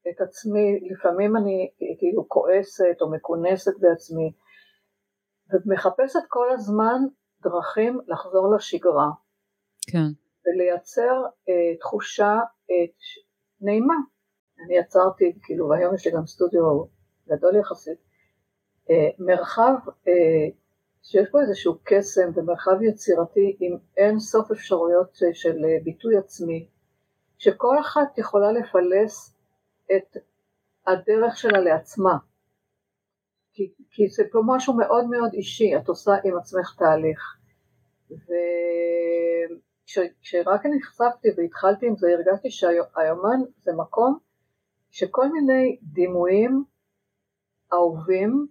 את עצמי, לפעמים אני כאילו כועסת או מכונסת בעצמי, ומחפשת כל הזמן דרכים לחזור לשגרה. כן. ולייצר אה, תחושה אה, נעימה. אני יצרתי, כאילו, והיום יש לי גם סטודיו גדול יחסית, אה, מרחב אה, שיש בו איזשהו קסם ומרחב יצירתי עם אין סוף אפשרויות אה, של אה, ביטוי עצמי, שכל אחת יכולה לפלס את הדרך שלה לעצמה. כי, כי זה פה משהו מאוד מאוד אישי, את עושה עם עצמך תהליך. ו... כשרק נחשפתי והתחלתי עם זה, הרגשתי שהיומן זה מקום שכל מיני דימויים אהובים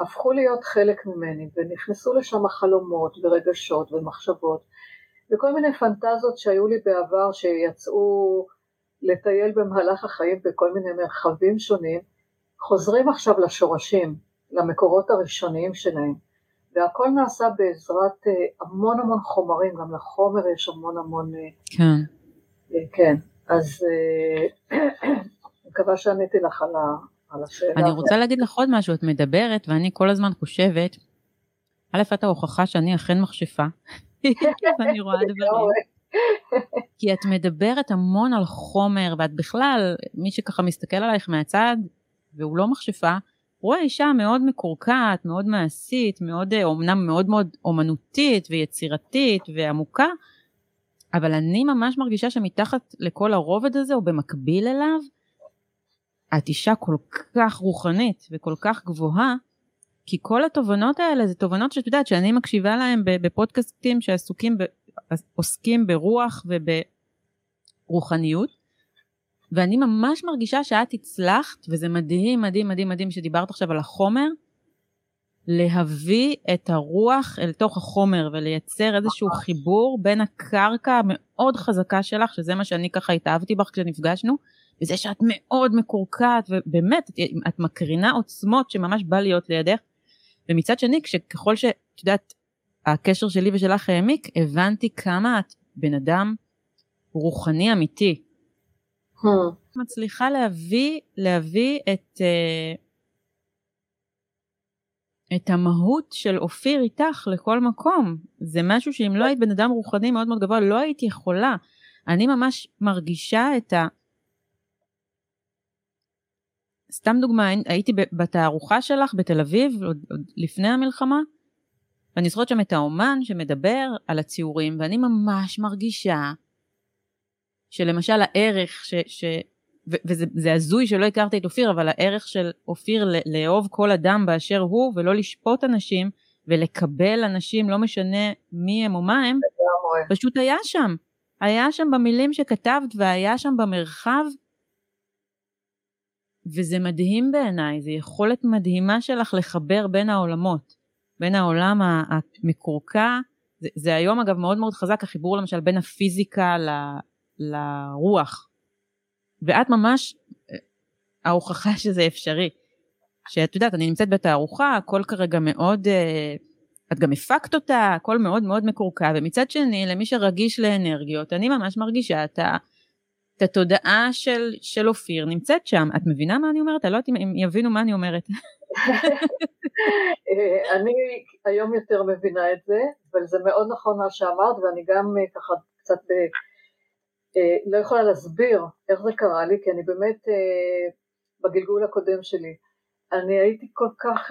הפכו להיות חלק ממני ונכנסו לשם חלומות ורגשות ומחשבות וכל מיני פנטזיות שהיו לי בעבר שיצאו לטייל במהלך החיים בכל מיני מרחבים שונים חוזרים עכשיו לשורשים, למקורות הראשוניים שלהם והכל נעשה בעזרת אה, המון המון חומרים, גם לחומר יש המון המון... אה, כן. אה, כן, אז אני מקווה שעניתי לך על, ה, על השאלה. אני רוצה להגיד לך עוד משהו, את מדברת ואני כל הזמן חושבת, א', את ההוכחה שאני אכן מכשפה, ואני רואה דברים. כי את מדברת המון על חומר, ואת בכלל, מי שככה מסתכל עלייך מהצד, והוא לא מכשפה, רואה אישה מאוד מקורקעת, מאוד מעשית, מאוד, אומנם אה, מאוד מאוד אומנותית ויצירתית ועמוקה, אבל אני ממש מרגישה שמתחת לכל הרובד הזה, או במקביל אליו, את אישה כל כך רוחנית וכל כך גבוהה, כי כל התובנות האלה זה תובנות שאת יודעת שאני מקשיבה להן בפודקאסטים שעסוקים, עוסקים ברוח וברוחניות, ואני ממש מרגישה שאת הצלחת, וזה מדהים, מדהים, מדהים, מדהים שדיברת עכשיו על החומר, להביא את הרוח אל תוך החומר ולייצר איזשהו חיבור בין הקרקע המאוד חזקה שלך, שזה מה שאני ככה התאהבתי בך כשנפגשנו, וזה שאת מאוד מקורקעת, ובאמת, את, את מקרינה עוצמות שממש בא להיות לידך. ומצד שני, ככל שאת יודעת, הקשר שלי ושלך העמיק, הבנתי כמה את בן אדם רוחני אמיתי. Hmm. מצליחה להביא, להביא את, uh, את המהות של אופיר איתך לכל מקום. זה משהו שאם לא היית בן אדם רוחני מאוד מאוד גבוה, לא היית יכולה. אני ממש מרגישה את ה... סתם דוגמה, הייתי בתערוכה שלך בתל אביב, עוד, עוד לפני המלחמה, ואני זוכרת שם את האומן שמדבר על הציורים, ואני ממש מרגישה שלמשל הערך, ש, ש, ו, וזה הזוי שלא הכרתי את אופיר, אבל הערך של אופיר לאהוב כל אדם באשר הוא, ולא לשפוט אנשים, ולקבל אנשים, לא משנה מי הם או מה הם, פשוט היה שם. היה שם במילים שכתבת, והיה שם במרחב, וזה מדהים בעיניי, זו יכולת מדהימה שלך לחבר בין העולמות, בין העולם המקורקע, זה, זה היום אגב מאוד מאוד חזק, החיבור למשל בין הפיזיקה ל, לרוח. ואת ממש אה, ההוכחה שזה אפשרי. שאת יודעת, אני נמצאת בתערוכה, הכל כרגע מאוד, אה, את גם הפקת אותה, הכל מאוד מאוד מקורקע, ומצד שני, למי שרגיש לאנרגיות, אני ממש מרגישה את ה... את התודעה של, של אופיר נמצאת שם. את מבינה מה אני אומרת? אני לא יודעת אם יבינו מה אני אומרת. אה, אני היום יותר מבינה את זה, אבל זה מאוד נכון מה שאמרת, ואני גם אה, ככה קצת. אה, לא יכולה להסביר איך זה קרה לי, כי אני באמת בגלגול הקודם שלי. אני הייתי כל כך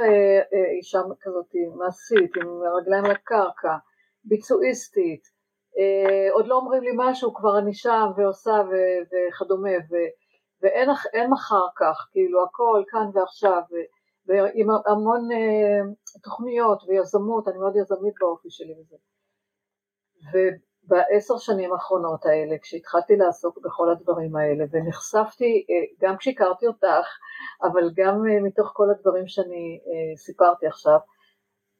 אישה כזאת מעשית, עם רגליים לקרקע, ביצועיסטית, עוד לא אומרים לי משהו, כבר אני שם ועושה ו- וכדומה, ו- ואין אחר כך, כאילו הכל כאן ועכשיו, ו- ועם המון אה, תוכניות ויזמות, אני מאוד יזמית באופי שלי וזה. ובעשר שנים האחרונות האלה, כשהתחלתי לעסוק בכל הדברים האלה, ונחשפתי, אה, גם כשהכרתי אותך, אבל גם מתוך כל הדברים שאני סיפרתי עכשיו,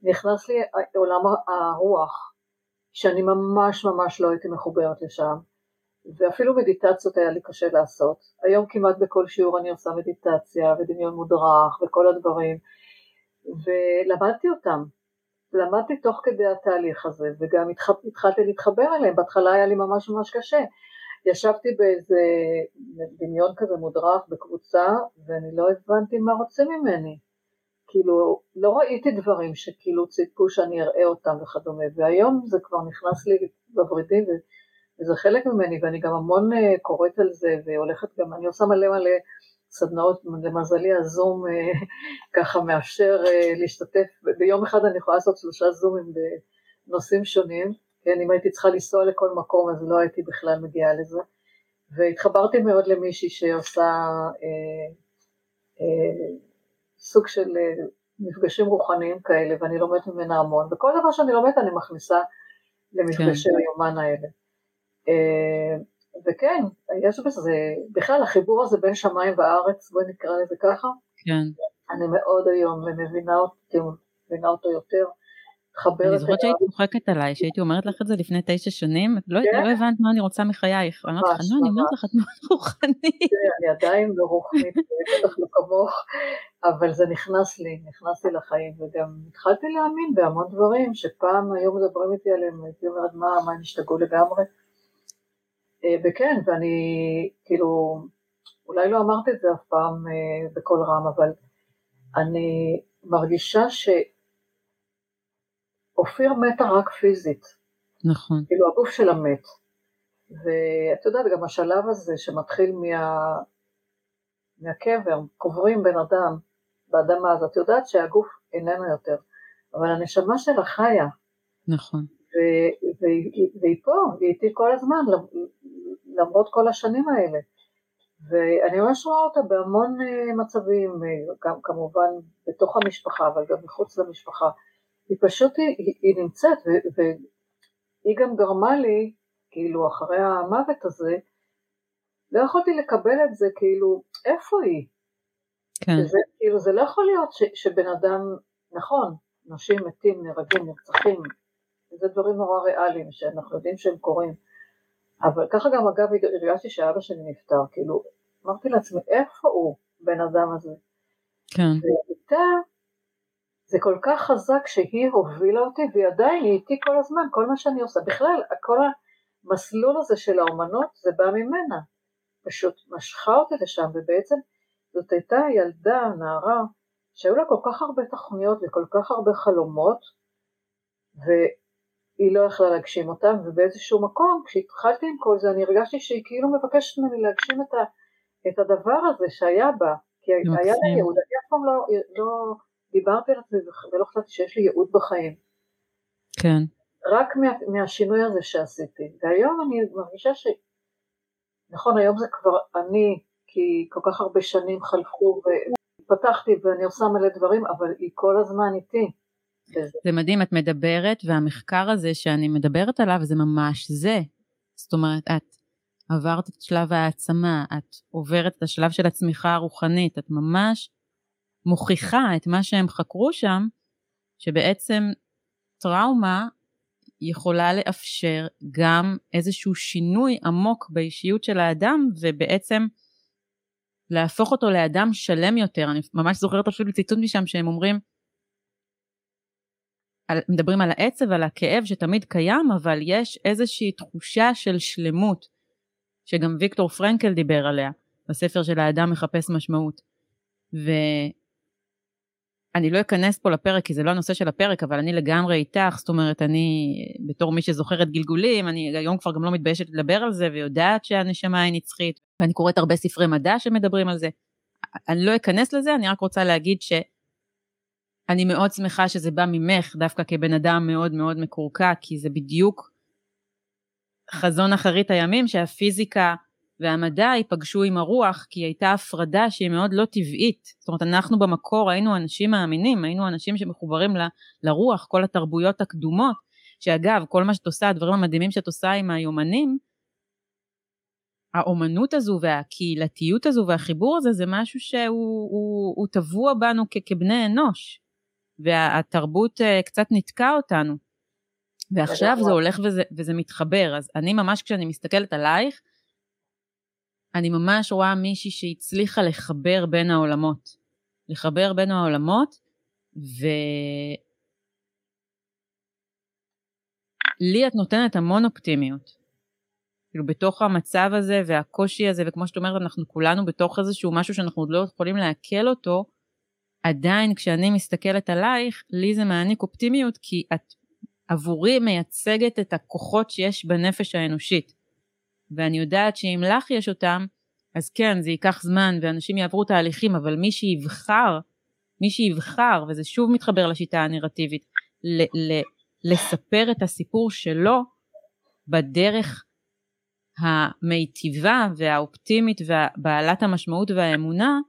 נכנס לי עולם הרוח, שאני ממש ממש לא הייתי מחוברת לשם, ואפילו מדיטציות היה לי קשה לעשות. היום כמעט בכל שיעור אני עושה מדיטציה ודמיון מודרך וכל הדברים, ולמדתי אותם. למדתי תוך כדי התהליך הזה, וגם התחלתי להתחבר אליהם, בהתחלה היה לי ממש ממש קשה. ישבתי באיזה דמיון כזה מודרך בקבוצה, ואני לא הבנתי מה רוצים ממני. כאילו לא ראיתי דברים שכאילו ציפו שאני אראה אותם וכדומה, והיום זה כבר נכנס לי בוורידים וזה חלק ממני ואני גם המון אה, קוראת על זה והולכת גם, אני עושה מלא מלא סדנאות, למזלי הזום אה, ככה מאפשר אה, להשתתף, ביום אחד אני יכולה לעשות שלושה זומים בנושאים שונים, כן, אם הייתי צריכה לנסוע לכל מקום אז לא הייתי בכלל מגיעה לזה, והתחברתי מאוד למישהי שעושה אה, אה, סוג של אה, מפגשים רוחניים כאלה, ואני לומדת ממנה המון, וכל דבר שאני לומדת אני מכניסה למפגשי כן. היומן האלה. אה, וכן, יש בזה, בכלל החיבור הזה בין שמיים וארץ, בואי נקרא לזה ככה, כן. אני מאוד היום מבינה אותו, מבינה אותו יותר. מתחברת אני זוכרת שהיית צוחקת עליי, שהייתי אומרת לך את זה לפני תשע שנים, לא, כן? לא הבנת מה אני רוצה מחייך. אמרתי לך, לא, אני אומרת לך, את מאוד רוחנית. אני עדיין לא רוחנית, בטח לא כמוך, אבל זה נכנס לי, נכנס לי לחיים, וגם התחלתי להאמין בהמון דברים, שפעם היו מדברים איתי עליהם, הייתי אומרת, מה, מה, הם השתגעו לגמרי? אה, וכן, ואני, כאילו, אולי לא אמרתי את זה אף פעם אה, בקול רם, אבל אני מרגישה ש... אופיר מתה רק פיזית. נכון. כאילו הגוף שלה מת. ואת יודעת, גם השלב הזה שמתחיל מה... מהקבר, קוברים בן אדם באדמה, אז את יודעת שהגוף איננו יותר, אבל הנשמה שלה חיה. נכון. ו- ו- והיא פה, היא איתי כל הזמן, למרות כל השנים האלה. ואני ממש רואה אותה בהמון אה, מצבים, אה, גם כמובן בתוך המשפחה, אבל גם מחוץ למשפחה. היא פשוט, היא, היא נמצאת, ו, והיא גם גרמה לי, כאילו אחרי המוות הזה, לא יכולתי לקבל את זה, כאילו, איפה היא? כן. זה, כאילו, זה לא יכול להיות ש, שבן אדם, נכון, נשים מתים, נהרגים, נרצחים, זה דברים נורא ריאליים שאנחנו יודעים שהם קורים, אבל ככה גם אגב הרגשתי שאבא שלי נפטר, כאילו, אמרתי לעצמי, איפה הוא, בן אדם הזה? כן. ואיתה זה כל כך חזק שהיא הובילה אותי והיא עדיין, היא איתי כל הזמן, כל מה שאני עושה. בכלל, כל המסלול הזה של האומנות זה בא ממנה. פשוט משכה אותי לשם, ובעצם זאת הייתה ילדה, נערה, שהיו לה כל כך הרבה תוכניות וכל כך הרבה חלומות, והיא לא יכלה להגשים אותם, ובאיזשהו מקום, כשהתחלתי עם כל זה, אני הרגשתי שהיא כאילו מבקשת ממני להגשים את, ה, את הדבר הזה שהיה בה, כי היה לי ייעוד, אני אף פעם לא, לא דיברתי על עצמי ולא חשבתי שיש לי ייעוד בחיים. כן. רק מה, מהשינוי הזה שעשיתי. והיום אני מרגישה ש... נכון, היום זה כבר אני, כי כל כך הרבה שנים חלפו ופתחתי ואני עושה מלא דברים, אבל היא כל הזמן איתי. זה מדהים, את מדברת, והמחקר הזה שאני מדברת עליו זה ממש זה. זאת אומרת, את עברת את שלב העצמה, את עוברת את השלב של הצמיחה הרוחנית, את ממש מוכיחה את מה שהם חקרו שם, שבעצם טראומה יכולה לאפשר גם איזשהו שינוי עמוק באישיות של האדם, ובעצם להפוך אותו לאדם שלם יותר. אני ממש זוכרת אפילו ציטוט משם שהם אומרים, מדברים על העצב, על הכאב שתמיד קיים, אבל יש איזושהי תחושה של שלמות, שגם ויקטור פרנקל דיבר עליה, בספר של האדם מחפש משמעות. ואני לא אכנס פה לפרק כי זה לא הנושא של הפרק, אבל אני לגמרי איתך, זאת אומרת, אני בתור מי שזוכרת גלגולים, אני היום כבר גם לא מתביישת לדבר על זה ויודעת שהנשמה היא נצחית, ואני קוראת הרבה ספרי מדע שמדברים על זה. אני לא אכנס לזה, אני רק רוצה להגיד ש... אני מאוד שמחה שזה בא ממך, דווקא כבן אדם מאוד מאוד מקורקע, כי זה בדיוק חזון אחרית הימים, שהפיזיקה והמדע ייפגשו עם הרוח, כי הייתה הפרדה שהיא מאוד לא טבעית. זאת אומרת, אנחנו במקור היינו אנשים מאמינים, היינו אנשים שמחוברים ל, לרוח, כל התרבויות הקדומות, שאגב, כל מה שאת עושה, הדברים המדהימים שאת עושה עם היומנים, האומנות הזו והקהילתיות הזו והחיבור הזה זה משהו שהוא הוא, הוא טבוע בנו כ, כבני אנוש. והתרבות uh, קצת ניתקה אותנו. ועכשיו זה הולך וזה, וזה מתחבר, אז אני ממש כשאני מסתכלת עלייך, אני ממש רואה מישהי שהצליחה לחבר בין העולמות. לחבר בין העולמות, ולי את נותנת המון אופטימיות. כאילו בתוך המצב הזה והקושי הזה, וכמו שאת אומרת, אנחנו כולנו בתוך איזשהו משהו שאנחנו עוד לא יכולים לעכל אותו, עדיין כשאני מסתכלת עלייך, לי זה מעניק אופטימיות כי את עבורי מייצגת את הכוחות שיש בנפש האנושית. ואני יודעת שאם לך יש אותם, אז כן, זה ייקח זמן ואנשים יעברו תהליכים, אבל מי שיבחר, מי שיבחר, וזה שוב מתחבר לשיטה הנרטיבית, ל- ל- לספר את הסיפור שלו בדרך המיטיבה והאופטימית ובעלת המשמעות והאמונה,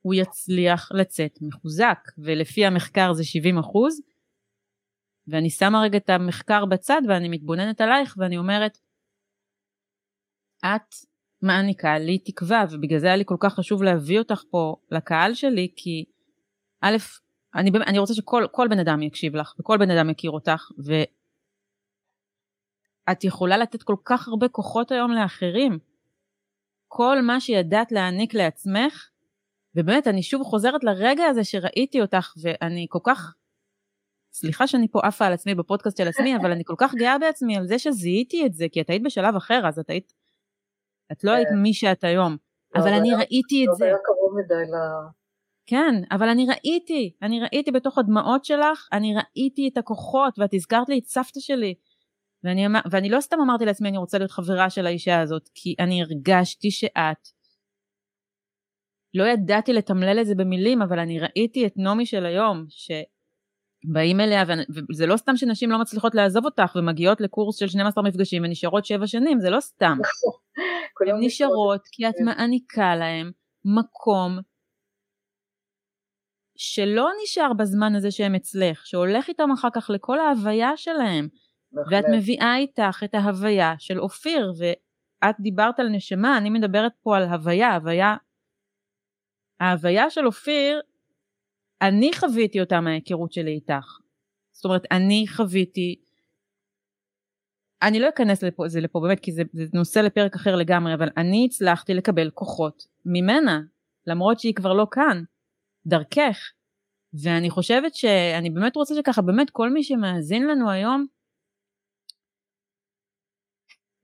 הוא יצליח לצאת מחוזק, ולפי המחקר זה 70 אחוז, ואני שמה רגע את המחקר בצד ואני מתבוננת עלייך ואני אומרת, את מעניקה לי תקווה, ובגלל זה היה לי כל כך חשוב להביא אותך פה לקהל שלי, כי א', אני, אני רוצה שכל בן אדם יקשיב לך, וכל בן אדם יכיר אותך, ואת יכולה לתת כל כך הרבה כוחות היום לאחרים. כל מה שידעת להעניק לעצמך, ובאמת, אני שוב חוזרת לרגע הזה שראיתי אותך, ואני כל כך, סליחה שאני פה עפה על עצמי בפודקאסט של עצמי, אבל אני כל כך גאה בעצמי על זה שזיהיתי את זה, כי את היית בשלב אחר, אז את היית, את לא היית כן. מי שאת היום, לא, אבל אני ראיתי את זה. לא היה קרוב מדי ל... כן, אבל אני ראיתי, אני ראיתי בתוך הדמעות שלך, אני ראיתי את הכוחות, ואת הזכרת לי את סבתא שלי. ואני, ואני לא סתם אמרתי לעצמי, אני רוצה להיות חברה של האישה הזאת, כי אני הרגשתי שאת לא ידעתי לתמלל את זה במילים, אבל אני ראיתי את נעמי של היום, שבאים אליה, וזה לא סתם שנשים לא מצליחות לעזוב אותך ומגיעות לקורס של 12 מפגשים ונשארות 7 שנים, זה לא סתם. הן נשארות כי את כן. מעניקה להן מקום שלא נשאר בזמן הזה שהם אצלך, שהולך איתם אחר כך לכל ההוויה שלהם. ואת מביאה איתך את ההוויה של אופיר, ואת דיברת על נשמה, אני מדברת פה על הוויה, הוויה ההוויה של אופיר, אני חוויתי אותה מההיכרות שלי איתך. זאת אומרת, אני חוויתי, אני לא אכנס לפה, זה לפה באמת, כי זה, זה נושא לפרק אחר לגמרי, אבל אני הצלחתי לקבל כוחות ממנה, למרות שהיא כבר לא כאן, דרכך. ואני חושבת שאני באמת רוצה שככה, באמת כל מי שמאזין לנו היום,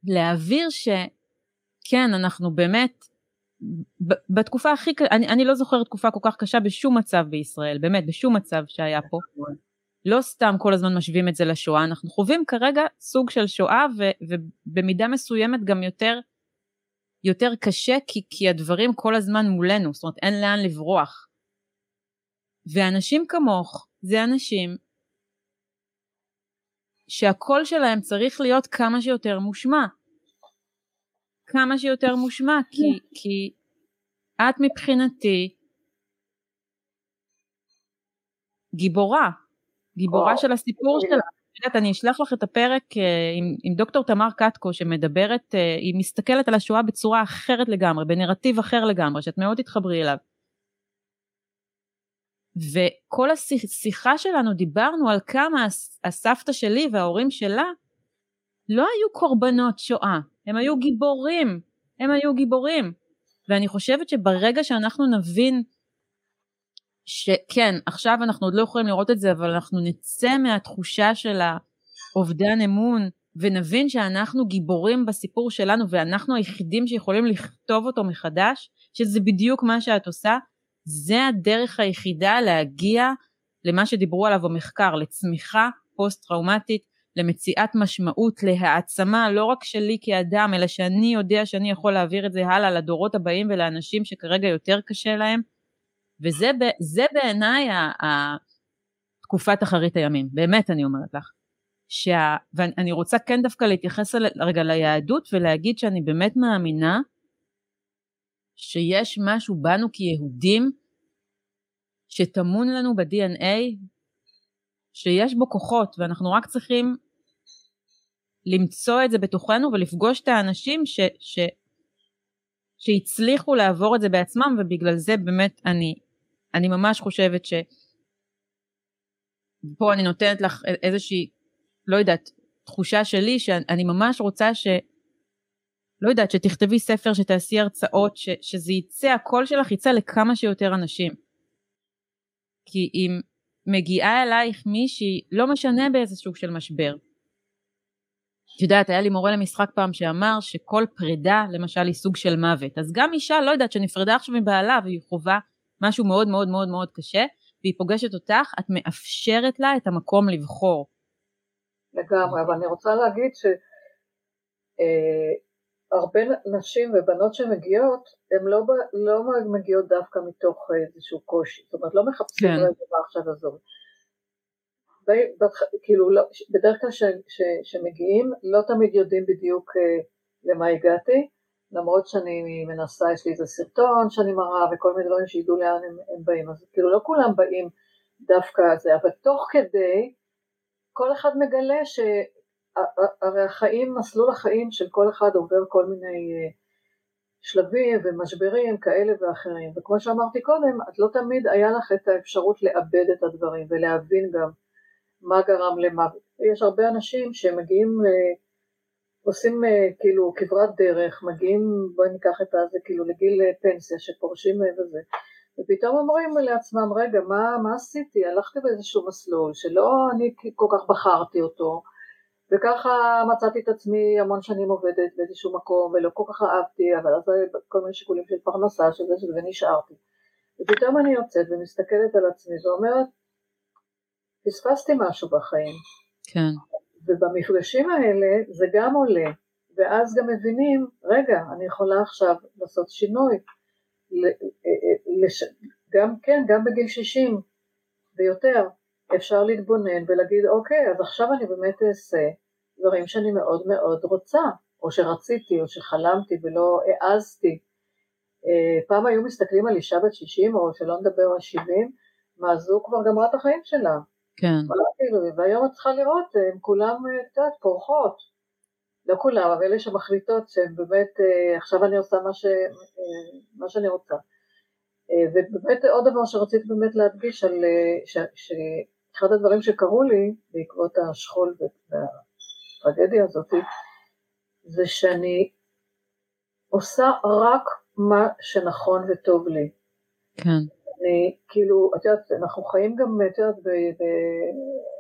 להעביר שכן, אנחנו באמת בתקופה הכי, אני, אני לא זוכרת תקופה כל כך קשה בשום מצב בישראל, באמת, בשום מצב שהיה פה. לא סתם כל הזמן משווים את זה לשואה, אנחנו חווים כרגע סוג של שואה ו, ובמידה מסוימת גם יותר, יותר קשה כי, כי הדברים כל הזמן מולנו, זאת אומרת אין לאן לברוח. ואנשים כמוך זה אנשים שהקול שלהם צריך להיות כמה שיותר מושמע. כמה שיותר מושמע, כי, כי את מבחינתי גיבורה, גיבורה של הסיפור שלה. יודעת, אני אשלח לך את הפרק אה, עם, עם דוקטור תמר קטקו שמדברת, אה, היא מסתכלת על השואה בצורה אחרת לגמרי, בנרטיב אחר לגמרי, שאת מאוד תתחברי אליו. וכל השיחה שלנו דיברנו על כמה הסבתא שלי וההורים שלה לא היו קורבנות שואה, הם היו גיבורים, הם היו גיבורים. ואני חושבת שברגע שאנחנו נבין שכן, עכשיו אנחנו עוד לא יכולים לראות את זה, אבל אנחנו נצא מהתחושה של האובדן אמון, ונבין שאנחנו גיבורים בסיפור שלנו, ואנחנו היחידים שיכולים לכתוב אותו מחדש, שזה בדיוק מה שאת עושה, זה הדרך היחידה להגיע למה שדיברו עליו במחקר, לצמיחה פוסט-טראומטית, למציאת משמעות, להעצמה, לא רק שלי כאדם, אלא שאני יודע שאני יכול להעביר את זה הלאה לדורות הבאים ולאנשים שכרגע יותר קשה להם. וזה בעיניי תקופת אחרית הימים, באמת אני אומרת לך. שה, ואני רוצה כן דווקא להתייחס רגע ליהדות ולהגיד שאני באמת מאמינה שיש משהו בנו כיהודים שטמון לנו ב-DNA שיש בו כוחות ואנחנו רק צריכים למצוא את זה בתוכנו ולפגוש את האנשים ש, ש, שהצליחו לעבור את זה בעצמם ובגלל זה באמת אני אני ממש חושבת ש... פה אני נותנת לך איזושהי, לא יודעת, תחושה שלי שאני ממש רוצה ש... לא יודעת, שתכתבי ספר, שתעשי הרצאות, ש... שזה יצא, הקול שלך יצא לכמה שיותר אנשים. כי אם מגיעה אלייך מישהי, לא משנה באיזה סוג של משבר. את יודעת, היה לי מורה למשחק פעם שאמר שכל פרידה, למשל, היא סוג של מוות. אז גם אישה, לא יודעת, שנפרדה עכשיו מבעלה והיא חווה משהו מאוד מאוד מאוד מאוד קשה, והיא פוגשת אותך, את מאפשרת לה את המקום לבחור. לגמרי, אבל אני רוצה להגיד שהרבה אה, נשים ובנות שמגיעות, הן לא, לא מגיעות דווקא מתוך איזשהו קושי, זאת אומרת לא מחפשים כן. רגע מה עכשיו עזוב. כאילו לא, בדרך כלל שמגיעים לא תמיד יודעים בדיוק אה, למה הגעתי, למרות שאני מנסה, יש לי איזה סרטון שאני מראה וכל מיני דברים שידעו לאן הם, הם באים, אז כאילו לא כולם באים דווקא זה, אבל תוך כדי כל אחד מגלה שהרי החיים, מסלול החיים של כל אחד עובר כל מיני אה, שלבים ומשברים כאלה ואחרים, וכמו שאמרתי קודם, את לא תמיד היה לך את האפשרות לאבד את הדברים ולהבין גם מה גרם למה, יש הרבה אנשים שמגיעים עושים אה, כאילו כברת דרך, מגיעים, בואי ניקח את זה כאילו לגיל אה, פנסיה שפורשים וזה, ופתאום אומרים לעצמם, רגע, מה, מה עשיתי? הלכתי באיזשהו מסלול שלא אני כל כך בחרתי אותו, וככה מצאתי את עצמי המון שנים עובדת באיזשהו מקום ולא כל כך אהבתי, אבל אז כל מיני שיקולים של פרנסה, של זה, ונשארתי. ופתאום אני יוצאת ומסתכלת על עצמי ואומרת, פספסתי משהו בחיים. כן. ובמפגשים האלה זה גם עולה, ואז גם מבינים, רגע, אני יכולה עכשיו לעשות שינוי, גם כן, גם בגיל 60 ויותר, אפשר להתבונן ולהגיד, אוקיי, אז עכשיו אני באמת אעשה דברים שאני מאוד מאוד רוצה, או שרציתי, או שחלמתי ולא העזתי. אה, פעם היו מסתכלים על אישה בת 60, או שלא נדבר על 70, מה זו כבר גמרה את החיים שלה. כן. והיום את צריכה לראות, הן כולן, את יודעת, פורחות. לא כולם, אבל אלה שמחליטות שהן באמת, אה, עכשיו אני עושה מה, ש, אה, מה שאני רוצה. אה, ובאמת עוד דבר שרציתי באמת להדגיש על, שאחד הדברים שקרו לי בעקבות השכול והטרגדיה הזאת, זה שאני עושה רק מה שנכון וטוב לי. כן. אני, כאילו, את יודעת, אנחנו חיים גם, את יודעת,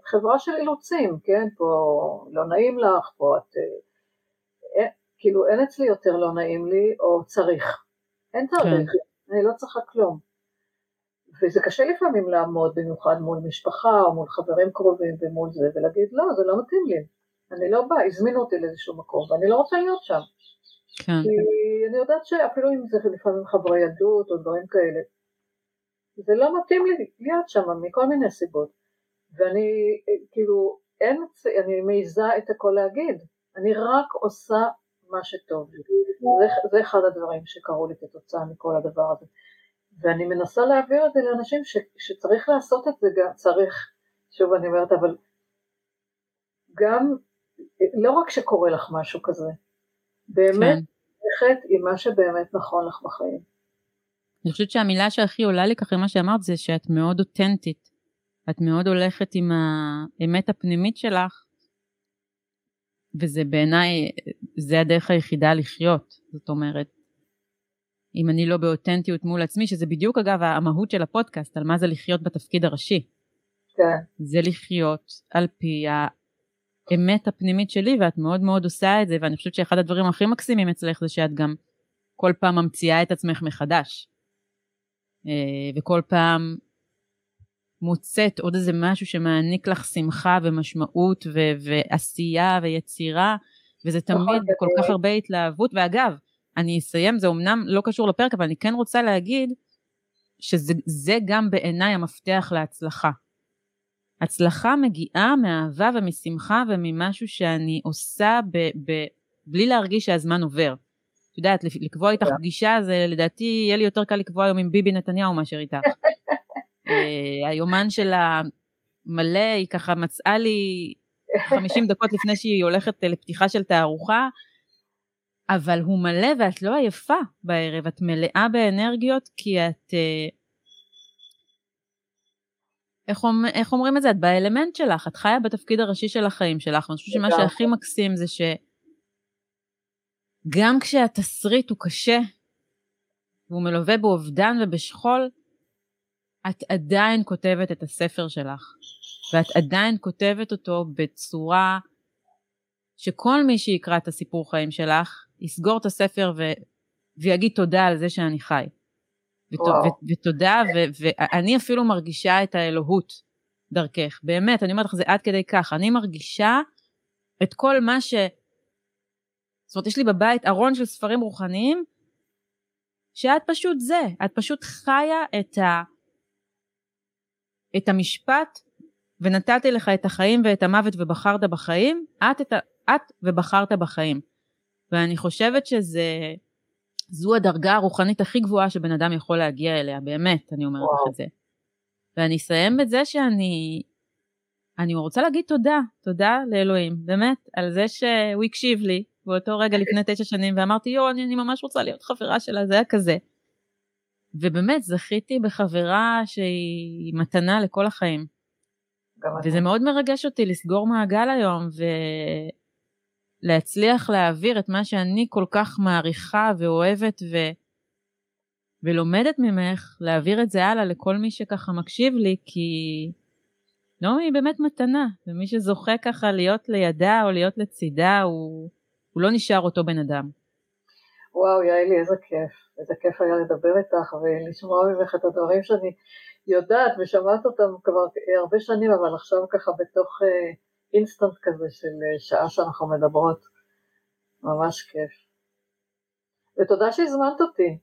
בחברה של אילוצים, כן? פה לא נעים לך, פה את... אין, אה, כאילו, אין אצלי יותר לא נעים לי, או צריך. אין צריך, כן. אני לא צריכה כלום. וזה קשה לפעמים לעמוד, במיוחד מול משפחה, או מול חברים קרובים ומול זה, ולהגיד, לא, זה לא מתאים לי. אני לא באה, הזמינו אותי לאיזשהו מקום, ואני לא רוצה להיות שם. כן. כי אני יודעת שאפילו אם זה לפעמים חברי ילדות או דברים כאלה, זה לא מתאים לי להיות שם מכל מיני סיבות. ואני כאילו, אין, אני מעיזה את הכל להגיד, אני רק עושה מה שטוב לי. זה, זה אחד הדברים שקרו לי כתוצאה מכל הדבר הזה. ואני מנסה להעביר את זה לאנשים ש, שצריך לעשות את זה, גם צריך, שוב אני אומרת, אבל גם, לא רק שקורה לך משהו כזה, באמת, כן. עם מה שבאמת נכון לך בחיים. אני חושבת שהמילה שהכי עולה לי ככה מה שאמרת זה שאת מאוד אותנטית. את מאוד הולכת עם האמת הפנימית שלך, וזה בעיניי, זה הדרך היחידה לחיות. זאת אומרת, אם אני לא באותנטיות מול עצמי, שזה בדיוק אגב המהות של הפודקאסט, על מה זה לחיות בתפקיד הראשי. כן. זה לחיות על פי האמת הפנימית שלי, ואת מאוד מאוד עושה את זה, ואני חושבת שאחד הדברים הכי מקסימים אצלך זה שאת גם כל פעם ממציאה את עצמך מחדש. אה, וכל פעם מוצאת עוד איזה משהו שמעניק לך שמחה ומשמעות ו- ועשייה ויצירה, וזה נכון, תמיד בכל כך הרבה התלהבות. ואגב, אני אסיים, זה אמנם לא קשור לפרק, אבל אני כן רוצה להגיד שזה גם בעיניי המפתח להצלחה. הצלחה מגיעה מאהבה ומשמחה וממשהו שאני עושה ב- ב- בלי להרגיש שהזמן עובר. יודעת, לקבוע איתך פגישה זה לדעתי יהיה לי יותר קל לקבוע היום עם ביבי נתניהו מאשר איתך. אה, היומן שלה מלא, היא ככה מצאה לי 50 דקות לפני שהיא הולכת לפתיחה של תערוכה, אבל הוא מלא ואת לא עייפה בערב, את מלאה באנרגיות כי את... אה, איך, אומר, איך אומרים את זה? את באלמנט שלך, את חיה בתפקיד הראשי של החיים שלך, ואני חושבת שמה שהכי מקסים זה שגם כשהתסריט הוא קשה, והוא מלווה באובדן ובשכול, את עדיין כותבת את הספר שלך, ואת עדיין כותבת אותו בצורה שכל מי שיקרא את הסיפור חיים שלך, יסגור את הספר ו... ויגיד תודה על זה שאני חי. ות... ו... ותודה, ואני אפילו מרגישה את האלוהות דרכך. באמת, אני אומרת לך, זה עד כדי כך. אני מרגישה את כל מה ש... זאת אומרת, יש לי בבית ארון של ספרים רוחניים, שאת פשוט זה, את פשוט חיה את ה... את המשפט ונתתי לך את החיים ואת המוות ובחרת בחיים, את, את, את ובחרת בחיים. ואני חושבת שזה, זו הדרגה הרוחנית הכי גבוהה שבן אדם יכול להגיע אליה, באמת, אני אומרת לך את זה. ואני אסיים בזה שאני אני רוצה להגיד תודה, תודה לאלוהים, באמת, על זה שהוא הקשיב לי באותו רגע לפני תשע שנים, ואמרתי, יואו, אני, אני ממש רוצה להיות חברה שלה, זה היה כזה. ובאמת זכיתי בחברה שהיא מתנה לכל החיים. וזה מאוד מרגש אותי לסגור מעגל היום ולהצליח להעביר את מה שאני כל כך מעריכה ואוהבת ו... ולומדת ממך, להעביר את זה הלאה לכל מי שככה מקשיב לי, כי נעמי היא באמת מתנה, ומי שזוכה ככה להיות לידה או להיות לצידה, הוא, הוא לא נשאר אותו בן אדם. וואו, יעלי, איזה כיף. איזה כיף היה לדבר איתך ולשמוע ממך את הדברים שאני יודעת ושמעת אותם כבר הרבה שנים, אבל עכשיו ככה בתוך אינסטנט אה, כזה של אה, שעה שאנחנו מדברות. ממש כיף. ותודה שהזמנת אותי.